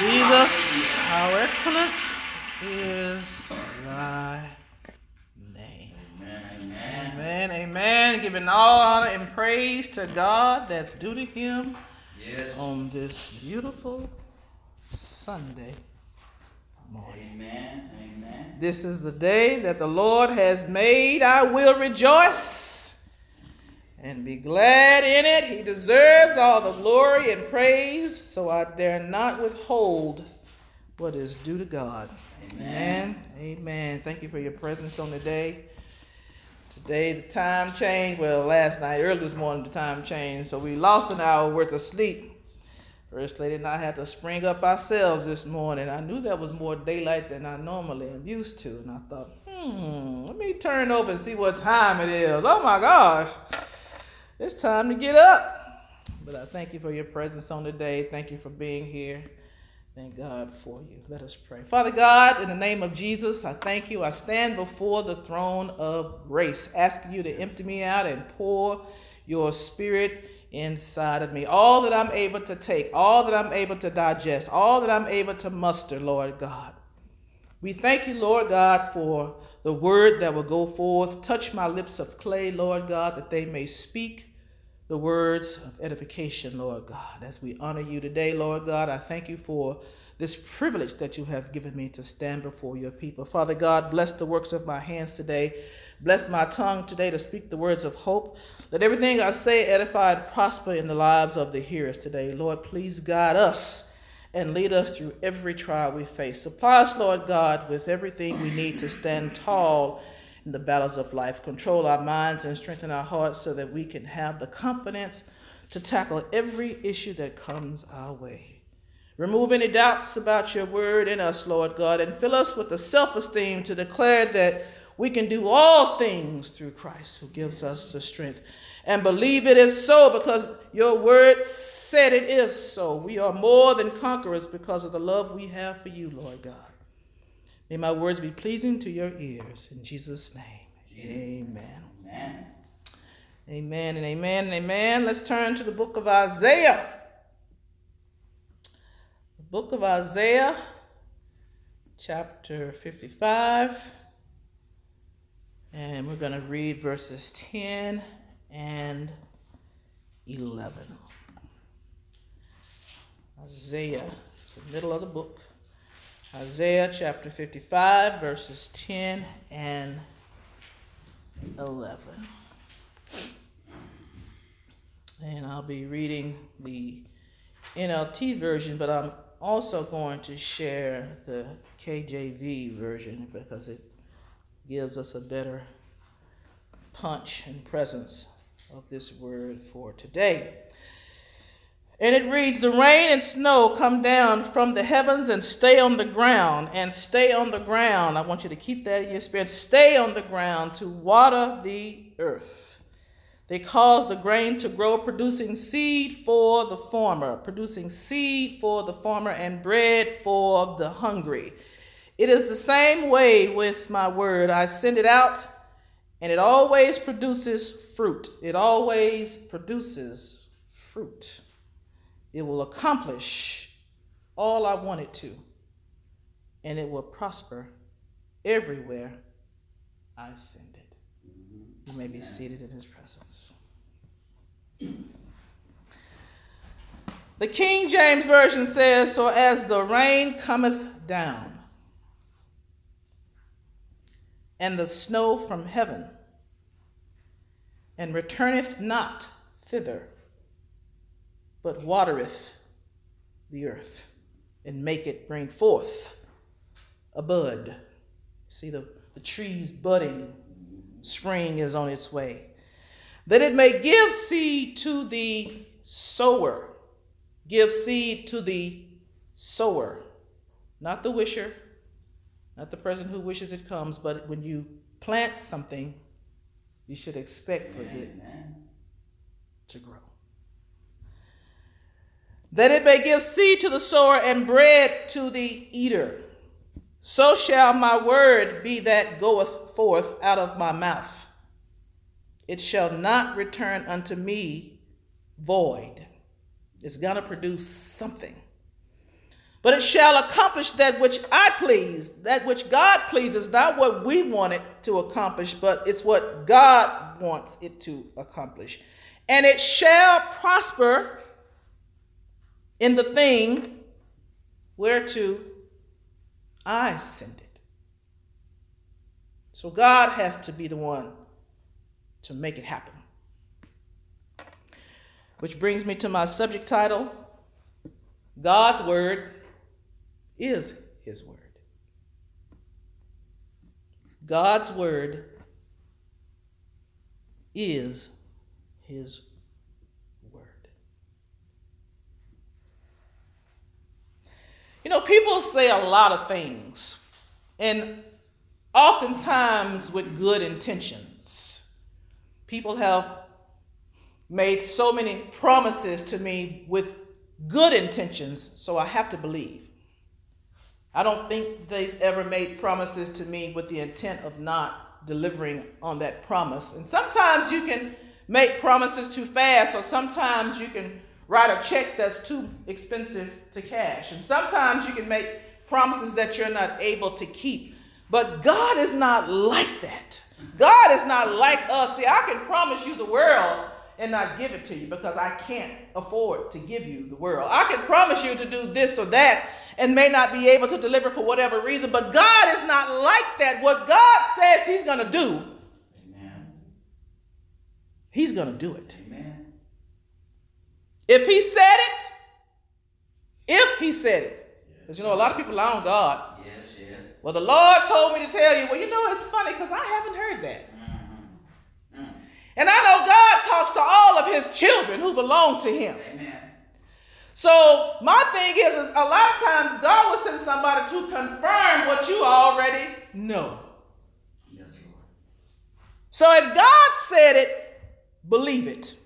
Jesus, how excellent is thy name. Amen. Amen, amen. Giving all honor and praise to God that's due to him Yes. on this beautiful Sunday morning. Amen. Amen. This is the day that the Lord has made. I will rejoice and be glad in it. He deserves all the glory and praise, so I dare not withhold what is due to God. Amen. Amen. Thank you for your presence on the day. Today the time changed. Well, last night, early this morning, the time changed, so we lost an hour worth of sleep. First Lady and I had to spring up ourselves this morning. I knew that was more daylight than I normally am used to, and I thought, hmm, let me turn over and see what time it is. Oh my gosh, it's time to get up. But I thank you for your presence on the day. Thank you for being here. Thank God for you. Let us pray. Father God, in the name of Jesus, I thank you. I stand before the throne of grace, asking you to empty me out and pour your spirit inside of me. All that I'm able to take, all that I'm able to digest, all that I'm able to muster, Lord God. We thank you, Lord God, for the word that will go forth. Touch my lips of clay, Lord God, that they may speak the words of edification, Lord God. As we honor you today, Lord God, I thank you for this privilege that you have given me to stand before your people. Father God, bless the works of my hands today. Bless my tongue today to speak the words of hope. Let everything I say edify and prosper in the lives of the hearers today. Lord, please guide us and lead us through every trial we face. Supply us, Lord God, with everything we need to stand tall in the battles of life. Control our minds and strengthen our hearts so that we can have the confidence to tackle every issue that comes our way. Remove any doubts about your word in us, Lord God, and fill us with the self esteem to declare that we can do all things through Christ who gives us the strength. And believe it is so because your word said it is so. We are more than conquerors because of the love we have for you, Lord God. May my words be pleasing to your ears. In Jesus' name, amen. Amen. Amen and amen and amen. Let's turn to the book of Isaiah. The book of Isaiah, chapter 55. And we're going to read verses 10 and 11. Isaiah, the middle of the book. Isaiah chapter 55, verses 10 and 11. And I'll be reading the NLT version, but I'm also going to share the KJV version because it gives us a better punch and presence of this word for today. And it reads The rain and snow come down from the heavens and stay on the ground, and stay on the ground. I want you to keep that in your spirit. Stay on the ground to water the earth. They cause the grain to grow, producing seed for the farmer, producing seed for the farmer, and bread for the hungry. It is the same way with my word. I send it out, and it always produces fruit. It always produces fruit. It will accomplish all I want it to, and it will prosper everywhere I send it. You may be seated in his presence. The King James Version says, So as the rain cometh down, and the snow from heaven, and returneth not thither, but watereth the earth, and make it bring forth a bud. See the, the trees budding, spring is on its way. That it may give seed to the sower. Give seed to the sower, not the wisher, not the person who wishes it comes, but when you plant something, you should expect for it to grow. That it may give seed to the sower and bread to the eater. So shall my word be that goeth forth out of my mouth. It shall not return unto me void. It's going to produce something. But it shall accomplish that which I please, that which God pleases, not what we want it to accomplish, but it's what God wants it to accomplish. And it shall prosper in the thing whereto I send it. So God has to be the one to make it happen. Which brings me to my subject title God's Word is His Word. God's Word is His Word. You know, people say a lot of things, and oftentimes with good intentions. People have made so many promises to me with good intentions, so I have to believe. I don't think they've ever made promises to me with the intent of not delivering on that promise. And sometimes you can make promises too fast, or sometimes you can write a check that's too expensive to cash. And sometimes you can make promises that you're not able to keep. But God is not like that. God is not like us. See, I can promise you the world and not give it to you because I can't afford to give you the world. I can promise you to do this or that and may not be able to deliver for whatever reason, but God is not like that. What God says He's going to do, Amen. He's going to do it. Amen. If He said it, if He said it, because you know a lot of people lie on God. Yes, yes. Well, the Lord told me to tell you. Well, you know it's funny because I haven't heard that. And I know God talks to all of his children who belong to him. Amen. So my thing is, is a lot of times God will send somebody to confirm what you already know. Yes, Lord. So if God said it, believe it.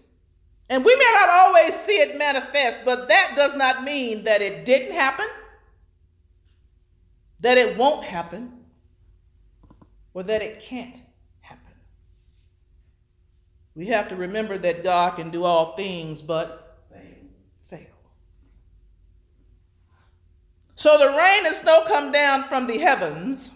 And we may not always see it manifest, but that does not mean that it didn't happen, that it won't happen, or that it can't we have to remember that God can do all things but fail. So the rain and snow come down from the heavens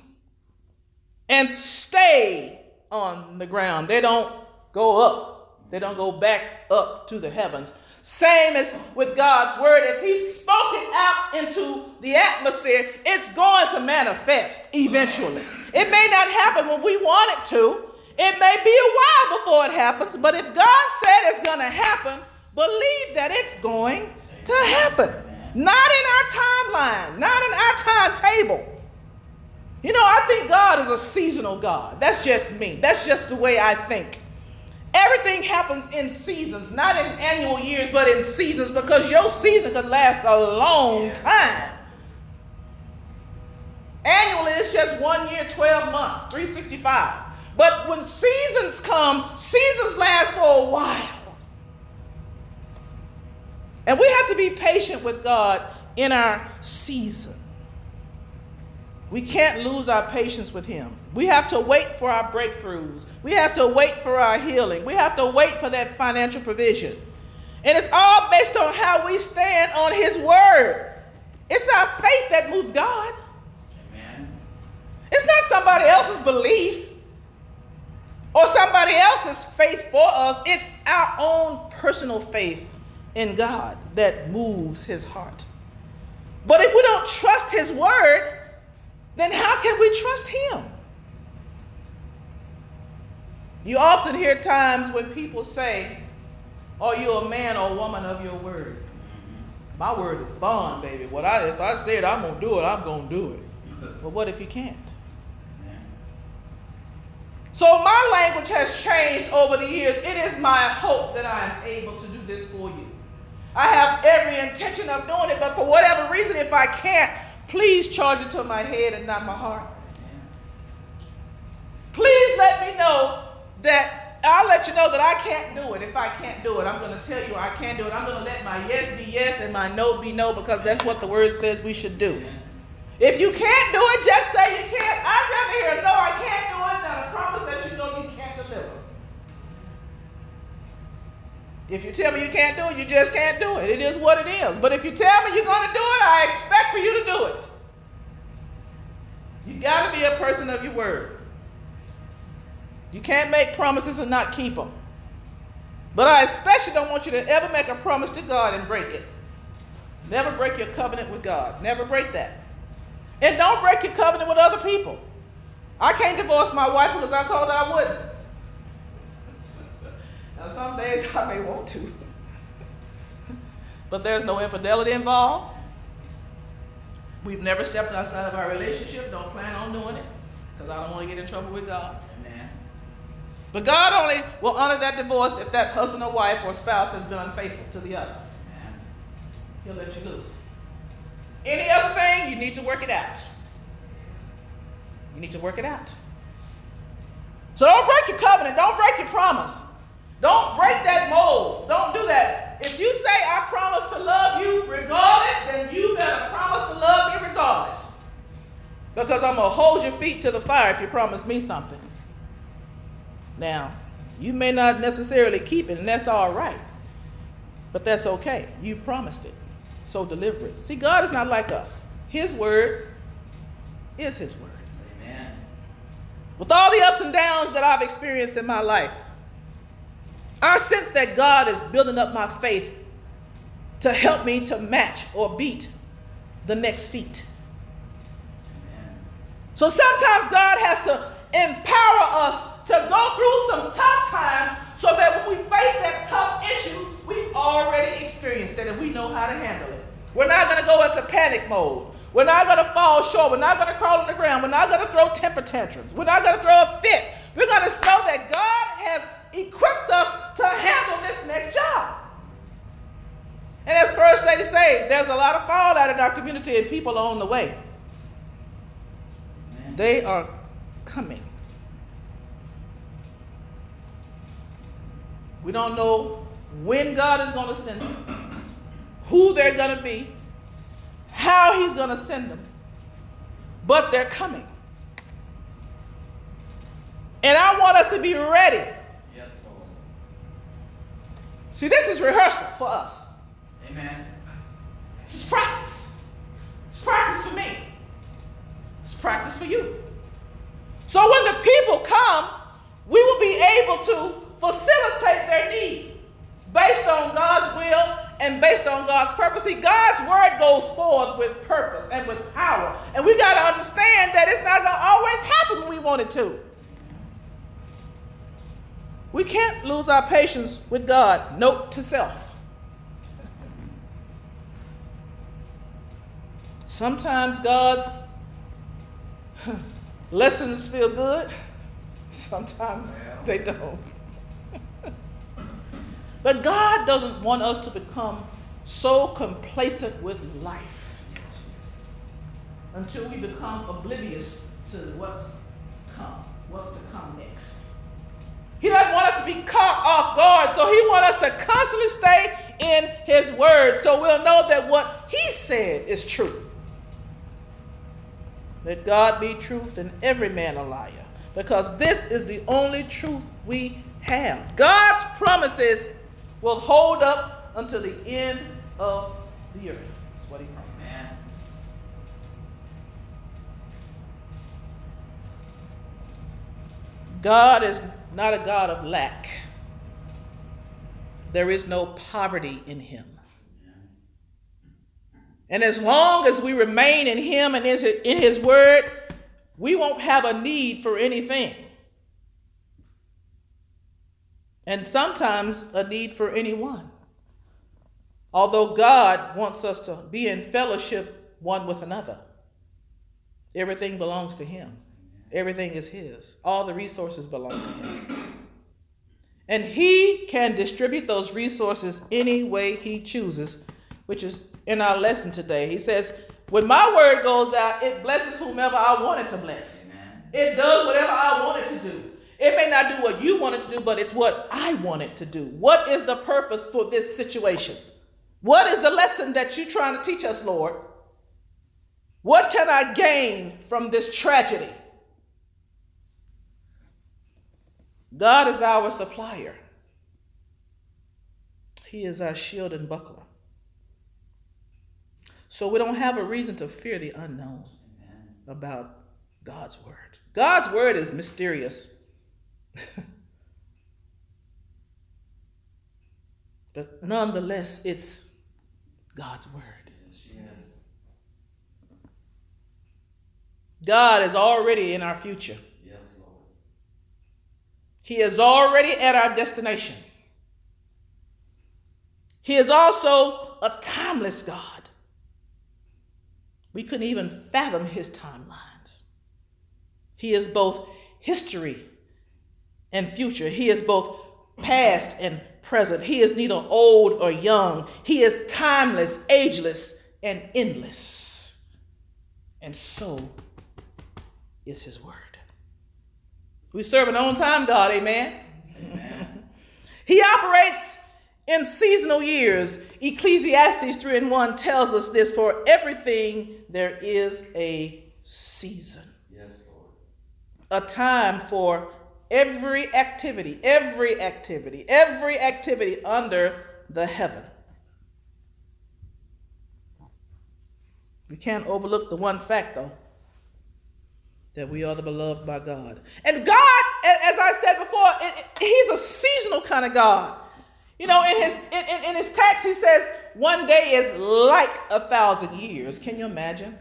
and stay on the ground. They don't go up. They don't go back up to the heavens. Same as with God's word. If He spoke it out into the atmosphere, it's going to manifest eventually. It may not happen when we want it to, it may be a while before it happens, but if God said it's going to happen, believe that it's going to happen. Not in our timeline, not in our timetable. You know, I think God is a seasonal God. That's just me. That's just the way I think. Everything happens in seasons, not in annual years, but in seasons because your season could last a long time. Annually, it's just one year, 12 months, 365. But when seasons come, seasons last for a while. And we have to be patient with God in our season. We can't lose our patience with Him. We have to wait for our breakthroughs. We have to wait for our healing. We have to wait for that financial provision. And it's all based on how we stand on His Word. It's our faith that moves God. Amen. It's not somebody else's belief or somebody else's faith for us. It's our own personal faith in God that moves his heart. But if we don't trust his word, then how can we trust him? You often hear times when people say, Are you a man or woman of your word? My word is bond, baby. What I if I said I'm gonna do it, I'm gonna do it. But what if you can't? So my language has changed over the years. It is my hope that I am able to do this for you. I have every intention of doing it, but for whatever reason, if I can't, please charge it to my head and not my heart. Please let me know that I'll let you know that I can't do it. If I can't do it, I'm going to tell you I can't do it. I'm going to let my yes be yes and my no be no because that's what the word says we should do. If you can't do it, just say you can't. I'd rather hear no, I can't do it than a promise that you know you can't deliver. If you tell me you can't do it, you just can't do it. It is what it is. But if you tell me you're going to do it, I expect for you to do it. You got to be a person of your word. You can't make promises and not keep them. But I especially don't want you to ever make a promise to God and break it. Never break your covenant with God. Never break that. And don't break your covenant with other people. I can't divorce my wife because I told her I wouldn't. Now, some days I may want to. but there's no infidelity involved. We've never stepped outside of our relationship. Don't plan on doing it because I don't want to get in trouble with God. Amen. But God only will honor that divorce if that husband or wife or spouse has been unfaithful to the other. Amen. He'll let you loose. Any other thing, you need to work it out. You need to work it out. So don't break your covenant. Don't break your promise. Don't break that mold. Don't do that. If you say, I promise to love you regardless, then you better promise to love me regardless. Because I'm going to hold your feet to the fire if you promise me something. Now, you may not necessarily keep it, and that's all right. But that's okay. You promised it. So deliver it. See, God is not like us. His word is His word. Amen. With all the ups and downs that I've experienced in my life, I sense that God is building up my faith to help me to match or beat the next feat. Amen. So sometimes God has to empower us to go through some tough times so that when we face that tough issue, we've already experienced it and we know how to handle it. We're not going to go into panic mode. We're not going to fall short. We're not going to crawl on the ground. We're not going to throw temper tantrums. We're not going to throw a fit. We're going to know that God has equipped us to handle this next job. And as First Lady say, there's a lot of fallout in our community and people are on the way. Amen. They are coming. We don't know when God is going to send them, who they're going to be, how He's going to send them, but they're coming. And I want us to be ready. Yes, Lord. See, this is rehearsal for us. Amen. It's practice. It's practice for me. It's practice for you. So when the people come, we will be able to facilitate their need based on God's will and based on God's purpose. See, God's word goes forth with purpose and with power. And we got to understand that it's not going to always happen when we want it to. We can't lose our patience with God. Note to self. Sometimes God's lessons feel good, sometimes they don't. But God doesn't want us to become so complacent with life until we become oblivious to what's come, what's to come next. He doesn't want us to be caught off guard, so he wants us to constantly stay in his word so we'll know that what he said is true. Let God be truth and every man a liar. Because this is the only truth we have. God's promises will hold up until the end of the earth. That's what he promised. Amen. God is not a God of lack. There is no poverty in him. And as long as we remain in him and in his word, we won't have a need for anything. And sometimes a need for anyone. Although God wants us to be in fellowship one with another, everything belongs to him. Everything is his. All the resources belong to him. And he can distribute those resources any way he chooses, which is in our lesson today. He says, When my word goes out, it blesses whomever I want it to bless. Amen. It does whatever I want it to do. It may not do what you want it to do, but it's what I want it to do. What is the purpose for this situation? What is the lesson that you're trying to teach us, Lord? What can I gain from this tragedy? God is our supplier. He is our shield and buckler. So we don't have a reason to fear the unknown Amen. about God's word. God's word is mysterious. But nonetheless, it's God's word. Yes. God is already in our future. Yes, Lord. He is already at our destination. He is also a timeless God. We couldn't even fathom his timelines. He is both history and future. He is both past and present. He is neither old or young. He is timeless, ageless, and endless. And so is his word. We serve an on time God, amen? Amen. He operates in seasonal years. Ecclesiastes 3 and 1 tells us this for everything there is a season, Yes, Lord. a time for every activity, every activity, every activity under the heaven. We can't overlook the one fact, though, that we are the beloved by God. And God, as I said before, it- it- He's a seasonal kind of God. You know, in his in, in, in his text, he says, one day is like a thousand years. Can you imagine?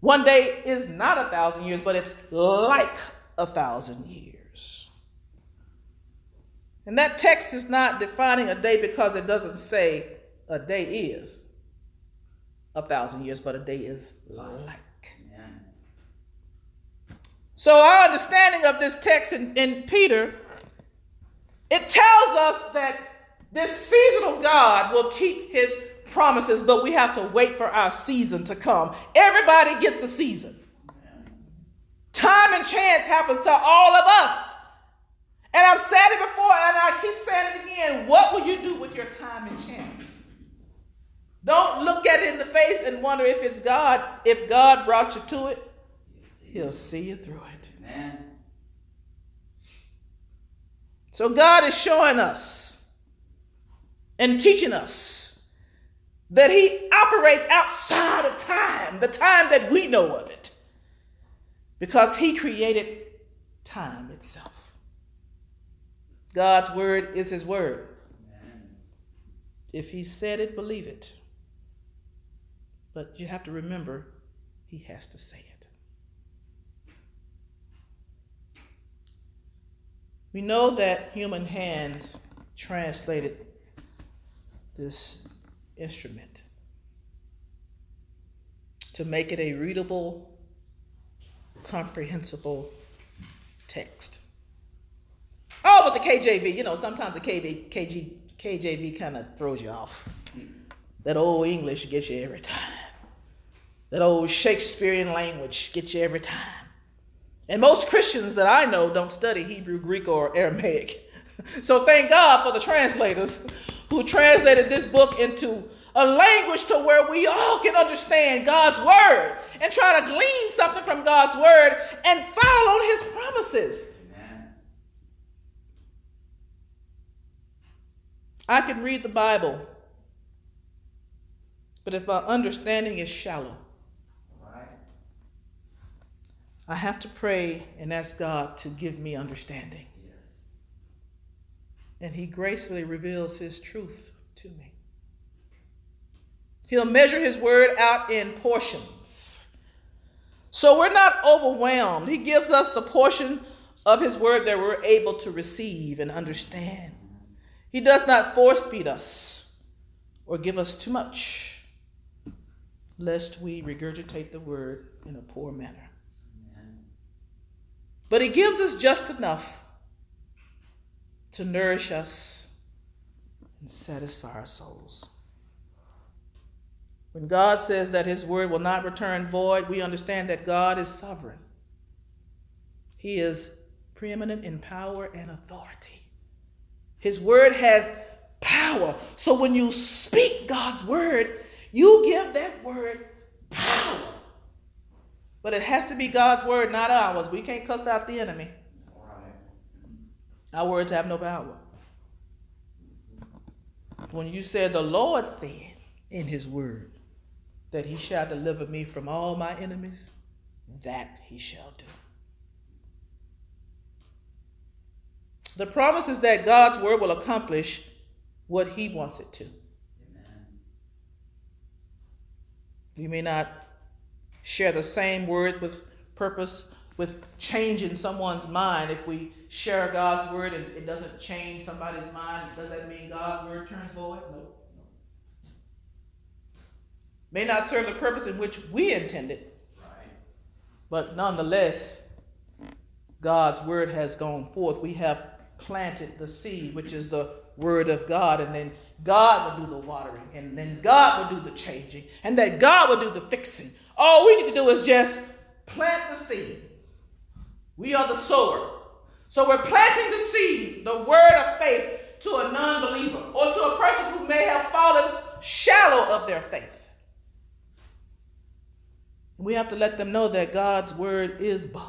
One day is not a thousand years, but it's like a thousand years. And that text is not defining a day because it doesn't say a day is a thousand years, but a day is like. So our understanding of this text in, in Peter, it tells us that this seasonal God will keep his promises, but we have to wait for our season to come. Everybody gets a season. Time and chance happens to all of us. And I've said it before and I keep saying it again. What will you do with your time and chance? Don't look at it in the face and wonder if it's God. If God brought you to it, He'll see you through it. Amen. So God is showing us and teaching us that He operates outside of time, the time that we know of it, because He created time itself. God's word is His word. Amen. If He said it, believe it. But you have to remember, He has to say it. We know that human hands translated this instrument to make it a readable, comprehensible text. Oh, but the KJV, you know, sometimes the KV, KG, KJV kind of throws you off. That old English gets you every time. That old Shakespearean language gets you every time. And most Christians that I know don't study Hebrew, Greek, or Aramaic. So thank God for the translators who translated this book into a language to where we all can understand God's word and try to glean something from God's word and follow his promises. Amen. I can read the Bible, but if my understanding is shallow, right. I have to pray and ask God to give me understanding. Yes. and he gracefully reveals his truth to me. He'll measure his word out in portions. So we're not overwhelmed. He gives us the portion of his word that we're able to receive and understand. He does not force feed us or give us too much, lest we regurgitate the word in a poor manner. But he gives us just enough to nourish us and satisfy our souls. When God says that his word will not return void, we understand that God is sovereign. He is preeminent in power and authority. His word has power. So when you speak God's word, you give that word power. But it has to be God's word, not ours. We can't cuss out the enemy. Our words have no power. When you said the Lord said in his word that he shall deliver me from all my enemies, that he shall do. The promise is that God's word will accomplish what he wants it to. Amen. You may not share the same words with purpose with changing someone's mind. If we share God's word and it doesn't change somebody's mind, does that mean God's word turns void? No. May not serve the purpose in which we intended, Right. but nonetheless, God's word has gone forth. We have planted the seed, which is the word of God, and then God will do the watering, and then God will do the changing, and that God will do the fixing. All we need to do is just plant the seed. We are the sower. So we're planting the seed, the word of faith, to a non believer or to a person who may have fallen shallow of their faith. We have to let them know that God's word is bond,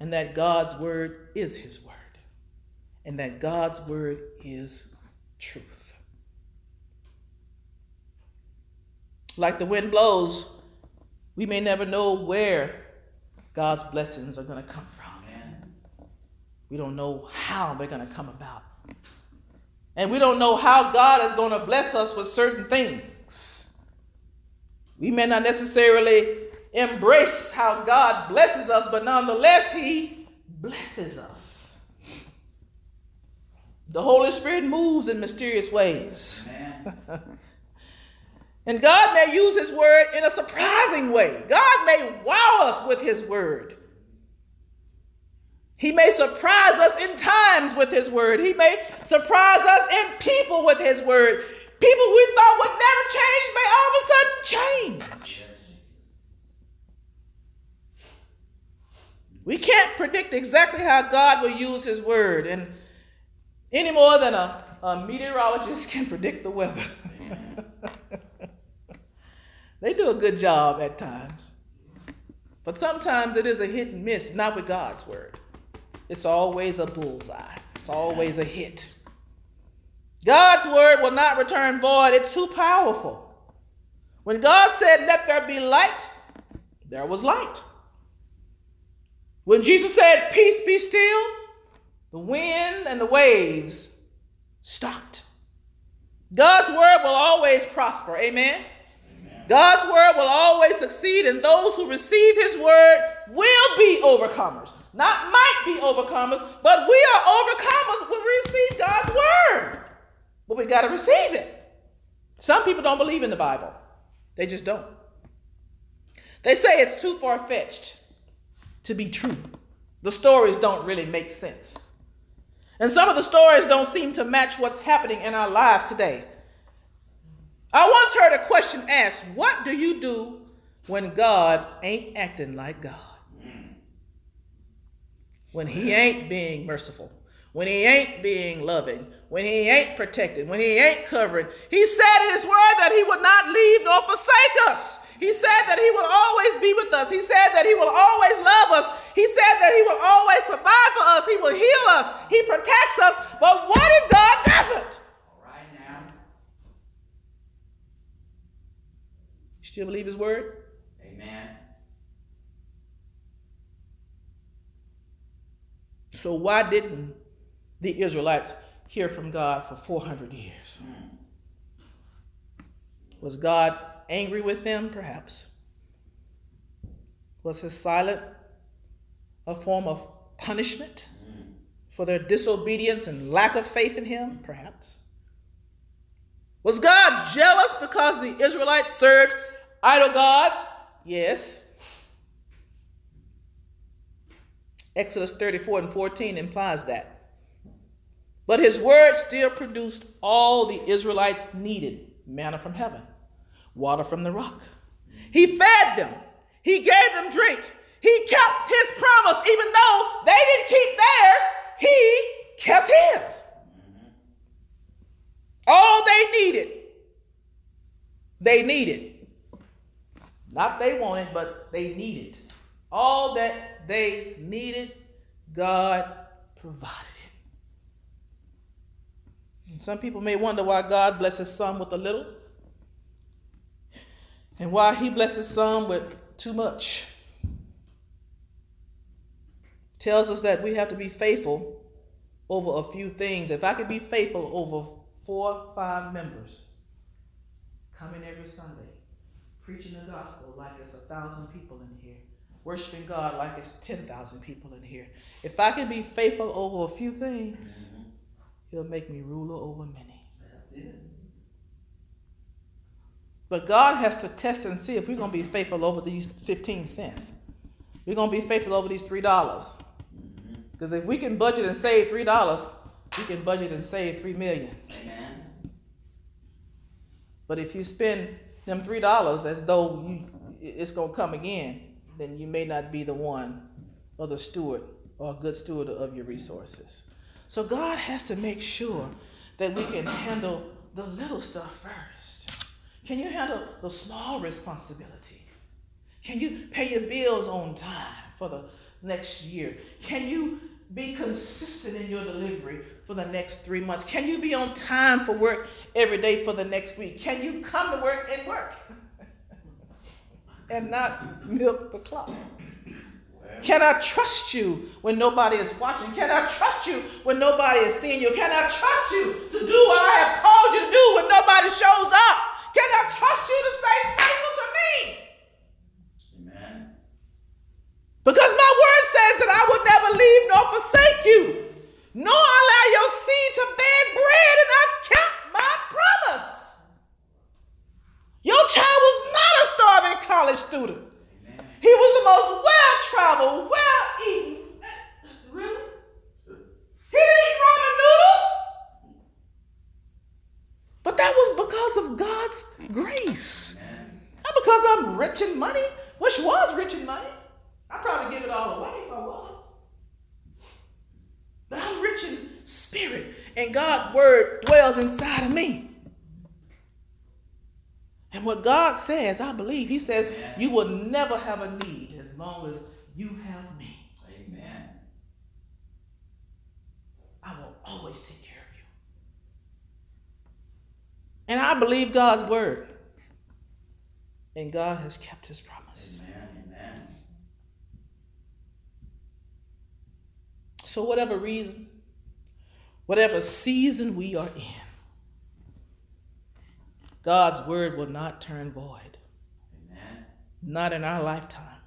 and that God's word is his word, and that God's word is truth. Like the wind blows, we may never know where God's blessings are going to come from. Amen. We don't know how they're going to come about. And we don't know how God is going to bless us with certain things. We may not necessarily embrace how God blesses us, but nonetheless, He blesses us. The Holy Spirit moves in mysterious ways. And God may use His word in a surprising way. God may wow us with His word. He may surprise us in times with His word. He may surprise us in people with His word. People we thought would never change may all of a sudden change. We can't predict exactly how God will use His word, and any more than a, a meteorologist can predict the weather. they do a good job at times, but sometimes it is a hit and miss, not with God's word. It's always a bullseye, it's always a hit. God's word will not return void, it's too powerful. When God said, Let there be light, there was light. When Jesus said, Peace be still, the wind and the waves stopped. God's word will always prosper. Amen. God's word will always succeed, and those who receive his word will be overcomers. Not might be overcomers, but we are overcomers when we receive God's word. But we got to receive it. Some people don't believe in the Bible, they just don't. They say it's too far fetched to be true. The stories don't really make sense. And some of the stories don't seem to match what's happening in our lives today. I once heard a question asked What do you do when God ain't acting like God? When He ain't being merciful, when He ain't being loving, when He ain't protecting, when He ain't covering. He said in His word that He would not leave nor forsake us. He said that He will always be with us. He said that He will always love us. He said that He will always provide for us. He will heal us. He protects us. But what if God doesn't? All right now. You still believe His word? Amen. So why didn't the Israelites hear from God for 400 years? Hmm. Was God angry with them? Perhaps. Was his silence a form of punishment for their disobedience and lack of faith in him? Perhaps. Was God jealous because the Israelites served idol gods? Yes. Exodus 34 and 14 implies that. But his word still produced all the Israelites needed manna from heaven, water from the rock. He fed them, he gave them drink, he kept his promise, even though they didn't keep theirs, he kept his. All they needed, they needed. Not they wanted, but they needed. All that they needed, God provided it. And some people may wonder why God blesses some with a little and why he blesses some with too much. Tells us that we have to be faithful over a few things. If I could be faithful over four, five members, coming every Sunday, preaching the gospel like it's a thousand people in here, worshiping God like it's 10,000 people in here. If I can be faithful over a few things, mm-hmm. He'll make me ruler over many. That's it. But God has to test and see if we're going to be faithful over these 15 cents. We're going to be faithful over these $3. Because if we can budget and save $3, we can budget and save 3 million. Amen. But if you spend them $3 as though you, it's going to come again, then you may not be the one or the steward or a good steward of your resources. So God has to make sure that we can handle the little stuff first. Can you handle the small responsibility? Can you pay your bills on time for the next year? Can you be consistent in your delivery for the next three months? Can you be on time for work every day for the next week? Can you come to work and work and not milk the clock? Can I trust you when nobody is watching? Can I trust you when nobody is seeing you? Can I trust you to do what I have called you to do when nobody shows up? Can I trust you to stay faithful to me? Amen. Because my word says that I will never leave nor forsake you, nor allow your seed to beg bread, and I've kept my promise. Your child was not a starving college student. He was the most well traveled, well eaten. Really? He didn't eat ramen noodles. But that was because of God's grace. Not because I'm rich in money, which was rich in money. I'd probably give it all away if I was. But I'm rich in spirit, and God's word dwells inside of me. And what God says, I believe, He says, you will never have a need as long as you have me. Amen. I will always take care of you. And I believe God's word. And God has kept his promise. Amen. Amen. So, whatever reason, whatever season we are in, God's word will not turn void. Amen. Not in our lifetime.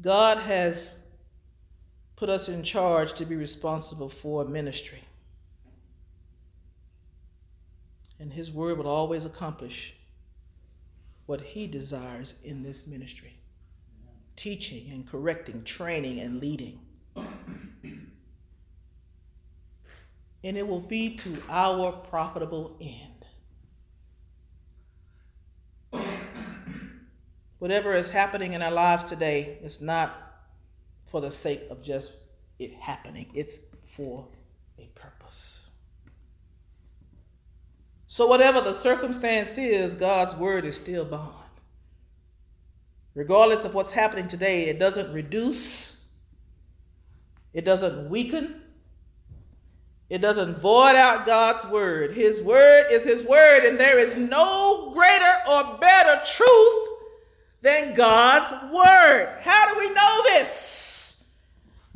God has put us in charge to be responsible for ministry. And His word will always accomplish what He desires in this ministry teaching and correcting, training and leading. And it will be to our profitable end. Whatever is happening in our lives today is not for the sake of just it happening, it's for a purpose. So, whatever the circumstance is, God's word is still bond. Regardless of what's happening today, it doesn't reduce, it doesn't weaken, it doesn't void out God's word. His word is His word, and there is no greater or better truth than God's word. How do we know this?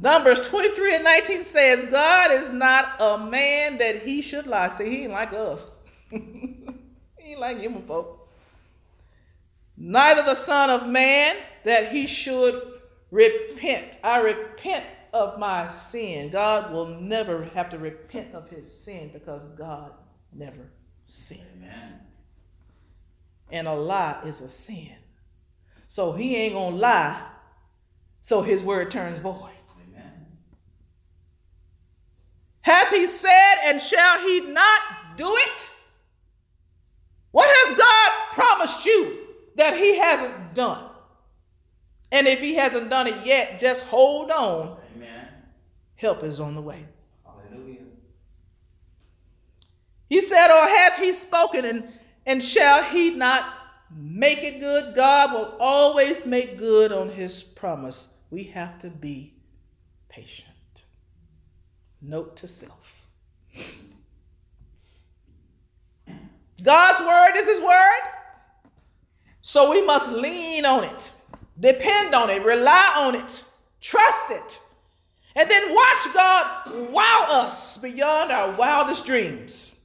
Numbers 23 and 19 says, God is not a man that he should lie. See, he ain't like us. he ain't like human folk. Neither the Son of Man that he should repent. I repent of my sin. God will never have to repent of his sin because God never sins. Amen. And a lie is a sin. So he ain't gonna lie, so his word turns void. Amen. Hath he said, and shall he not do it? What has God promised you that he hasn't done? And if he hasn't done it yet, just hold on help is on the way. Hallelujah. He said, Or have he spoken, and, and shall he not make it good? God will always make good on his promise. We have to be patient. Note to self. God's word is his word. So we must lean on it, depend on it, rely on it, trust it, and then watch God wow us beyond our wildest dreams.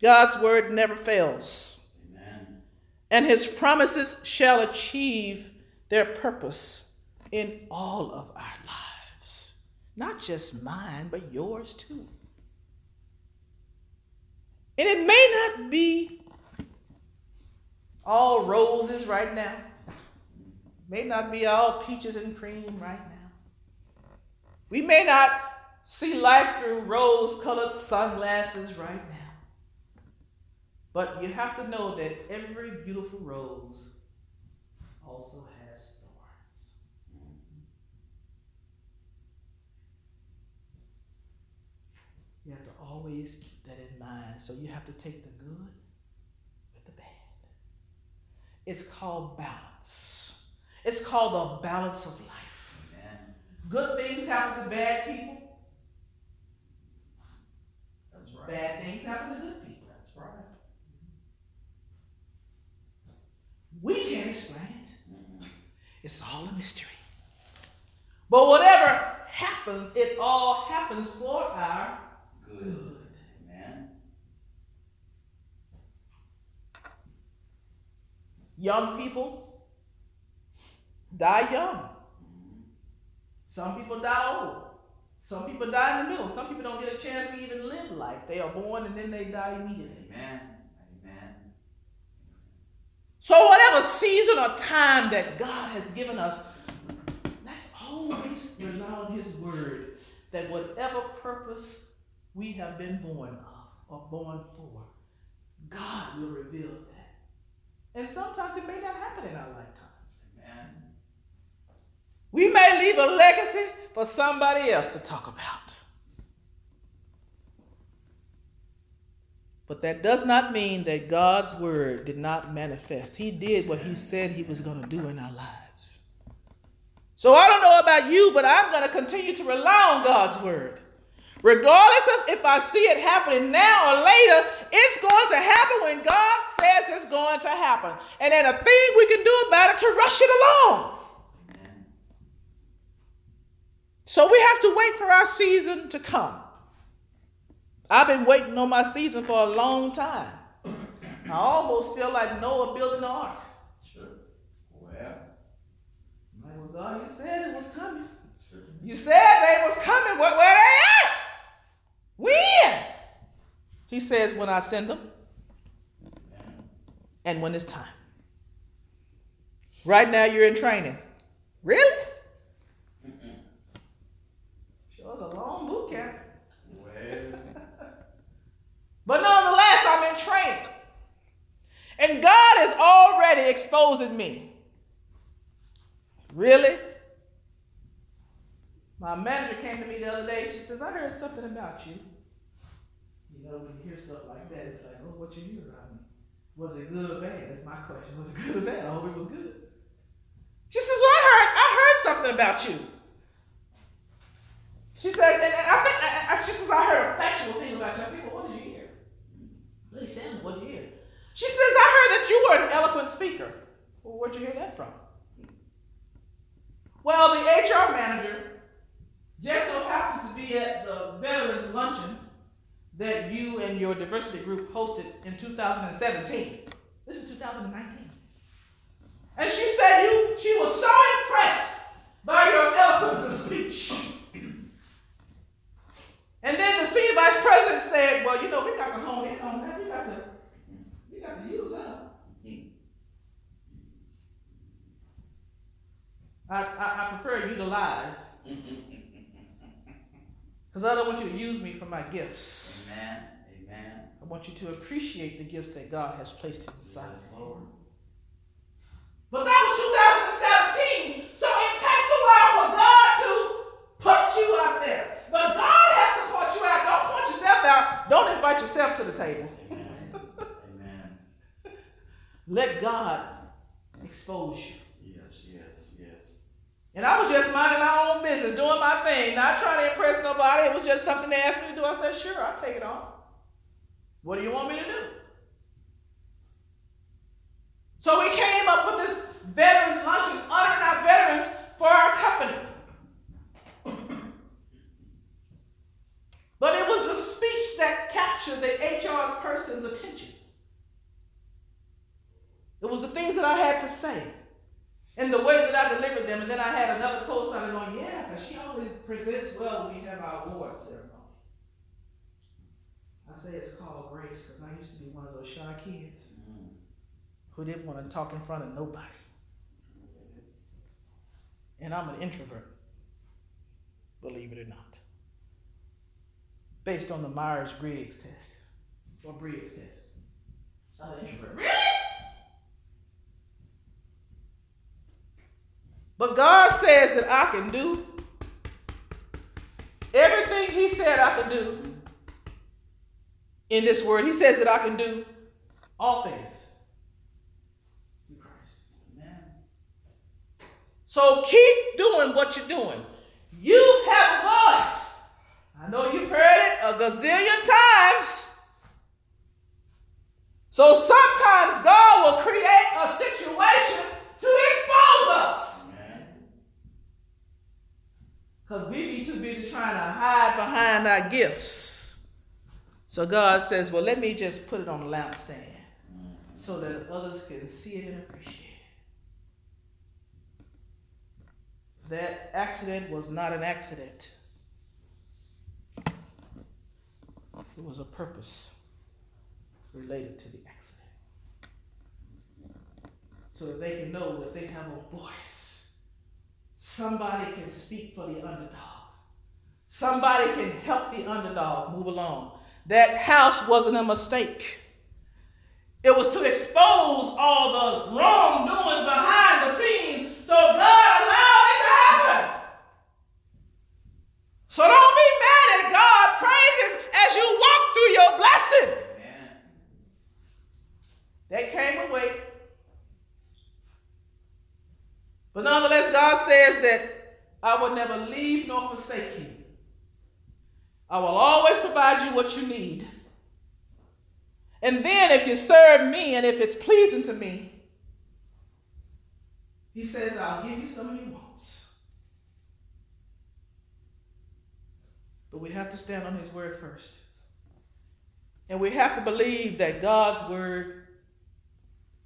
God's word never fails, Amen. and his promises shall achieve their purpose in all of our lives. Not just mine, but yours too. And it may not be all roses right now. May not be all peaches and cream right now. We may not see life through rose colored sunglasses right now. But you have to know that every beautiful rose also has thorns. You have to always keep that in mind. So you have to take the good with the bad. It's called balance. It's called the balance of life. Good things happen to bad people, That's right. bad things happen to good people. That's right. We can't explain it. Mhm. It's all a mystery. But whatever happens, it all happens for our Good. good. Amen. Young people die young. Some people die old. Some people die in the middle. Some people don't get a chance to even live life. They are born and then they die immediately. Amen. Amen. So, whatever season or time that God has given us, let's always rely on His word that whatever purpose we have been born of or born for, God will reveal that. And sometimes it may not happen in our lifetimes. Amen. We may leave a legacy for somebody else to talk about. But that does not mean that God's word did not manifest. He did what he said he was going to do in our lives. So I don't know about you, but I'm going to continue to rely on God's word. Regardless of if I see it happening now or later, it's going to happen when God says it's going to happen. And then a thing we can do about it to rush it along. Amen. So we have to wait for our season to come. I've been waiting on my season for a long time. I almost feel like Noah building the ark. Sure. Well. Well, God, you said it was coming. Sure. You said they was coming. Where, where they at? When? He says, when I send them and when it's time. Right now, you're in training. Really? Mm-mm. Sure, it's a long boot camp. Well. But nonetheless, I'm in training. And God is already exposing me. Really? My manager came to me the other day. She says, I heard something about you. You know, when you hear stuff like that, it's like, oh, what you hear about me? Was it good or bad? That's my question. Was it good or bad? I hope it was good. She says, well, I heard, I heard something about you. She says, and I think, I, I, she says, I heard a factual thing about you. I think, well, what did you hear? Really, Sam, what did you hear? She says, I heard that you were an eloquent speaker. Well, where'd you hear that from? Well, the HR manager just so happens to be at the Veterans Luncheon that you and your diversity group hosted in 2017. This is 2019. And she said you she was so impressed by your eloquence of speech. And then the senior vice president said, Well, you know, we got to hone in on that. We got to we got to use her. I, I, I prefer utilize. Because I don't want you to use me for my gifts. Amen. Amen. I want you to appreciate the gifts that God has placed inside Yes. Lord. But that to the table. Amen. Amen. Let God expose you. Yes, yes, yes. And I was just minding my own business, doing my thing, not trying to impress nobody. It was just something they asked me to do. I said, sure, I'll take it on. What do you want me to do? So we came up with this veterans luncheon, honoring our veterans for our company. but it was person's attention. It was the things that I had to say and the way that I delivered them. And then I had another co-signer going, yeah, she always presents well when we have our award ceremony. I say it's called grace because I used to be one of those shy kids who didn't want to talk in front of nobody. And I'm an introvert, believe it or not. Based on the Myers Briggs test or Briggs test. An introvert. Really? But God says that I can do everything He said I could do in this word. He says that I can do all things through Christ. Amen. So keep doing what you're doing. You have a voice. I know you've heard it a gazillion times. So sometimes God will create a situation to expose us. Because we be too busy trying to hide behind our gifts. So God says, well, let me just put it on the lampstand so that others can see it and appreciate it. That accident was not an accident. It was a purpose related to the accident. So that they can know that they have a voice. Somebody can speak for the underdog. Somebody can help the underdog move along. That house wasn't a mistake. It was to expose all the wrongdoings behind the scenes so God allowed it to happen. So don't be mad at God. Praise Him as you walk through your blessing. Amen. That came away. But nonetheless, God says that I will never leave nor forsake you. I will always provide you what you need. And then, if you serve me and if it's pleasing to me, He says, I'll give you some of your wants. But we have to stand on His word first. And we have to believe that God's word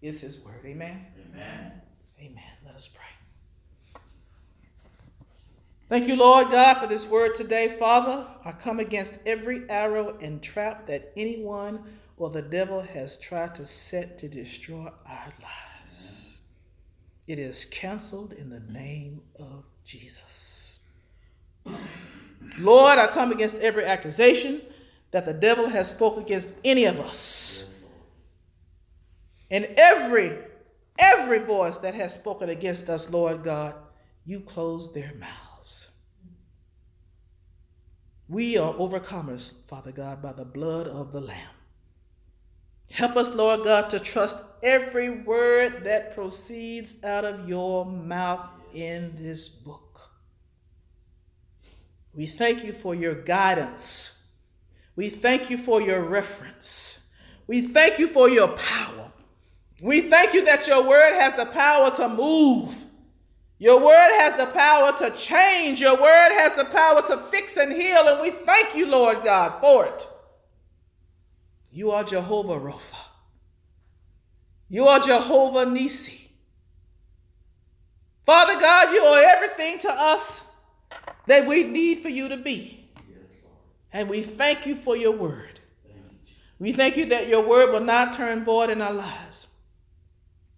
is His word. Amen. Amen. Amen. Let us pray. Thank you, Lord God, for this word today. Father, I come against every arrow and trap that anyone or the devil has tried to set to destroy our lives. It is canceled in the name of Jesus. Lord, I come against every accusation that the devil has spoken against any of us. And every every voice that has spoken against us, Lord God, you close their mouths. We are overcomers, Father God, by the blood of the Lamb. Help us, Lord God, to trust every word that proceeds out of your mouth in this book. We thank you for your guidance. We thank you for your reference. We thank you for your power. We thank you that your word has the power to move. Your word has the power to change. Your word has the power to fix and heal. And we thank you, Lord God, for it. You are Jehovah Rapha. You are Jehovah Nisi. Father God, you are everything to us that we need for you to be. And we thank you for your word. We thank you that your word will not turn void in our lives.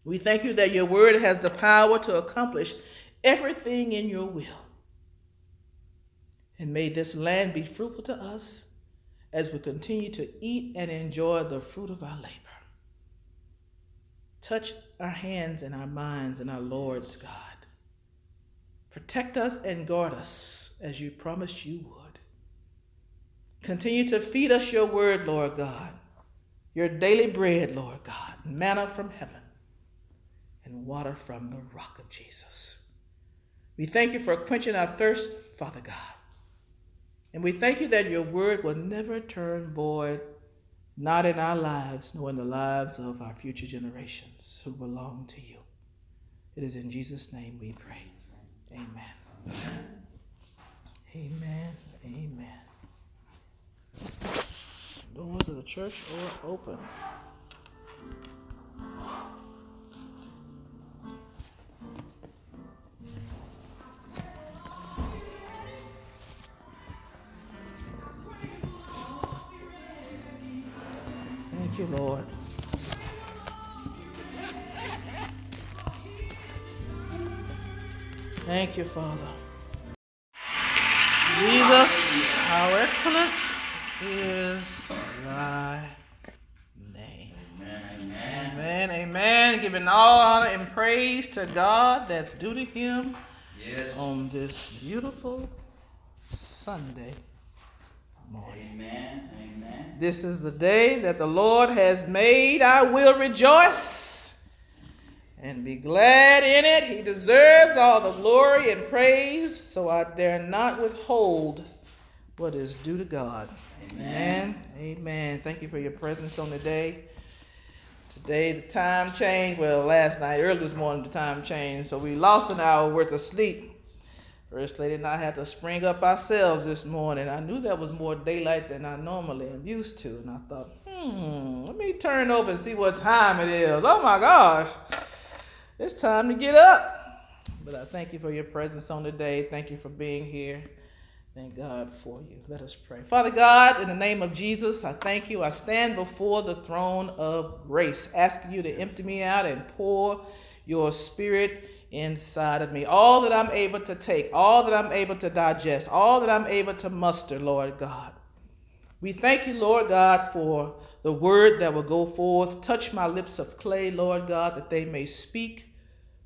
We thank you that your word has the power to accomplish everything in your will. And may this land be fruitful to us as we continue to eat and enjoy the fruit of our labor. Touch our hands and our minds and our Lord's God. Protect us and guard us as you promised you would. Continue to feed us your word, Lord God, your daily bread, Lord God, manna from heaven, and water from the rock of Jesus. We thank you for quenching our thirst, Father God. And we thank you that your word will never turn void, not in our lives, nor in the lives of our future generations who belong to you. It is in Jesus' name we pray. Amen. Amen. Amen. Doors of the church are open. Thank you, Lord. Thank you, Father. Jesus, how excellent is thy name. Amen. Amen. Amen, amen. Giving all honor and praise to God that's due to him Yes. on this beautiful Sunday morning. Amen. Amen. This is the day that the Lord has made. I will rejoice and be glad in it. He deserves all the glory and praise, so I dare not withhold what is due to God. Amen. Amen. Amen. Thank you for your presence on the day. Today the time changed. Well, last night, early this morning, the time changed. So we lost an hour worth of sleep. First lady and I had to spring up ourselves this morning. I knew that was more daylight than I normally am used to. And I thought, hmm, let me turn over and see what time it is. Oh my gosh. It's time to get up. But I thank you for your presence on the day. Thank you for being here. Thank God for you. Let us pray. Father God, in the name of Jesus, I thank you. I stand before the throne of grace, asking you to empty me out and pour your spirit inside of me. All that I'm able to take, all that I'm able to digest, all that I'm able to muster, Lord God. We thank you, Lord God, for the word that will go forth. Touch my lips of clay, Lord God, that they may speak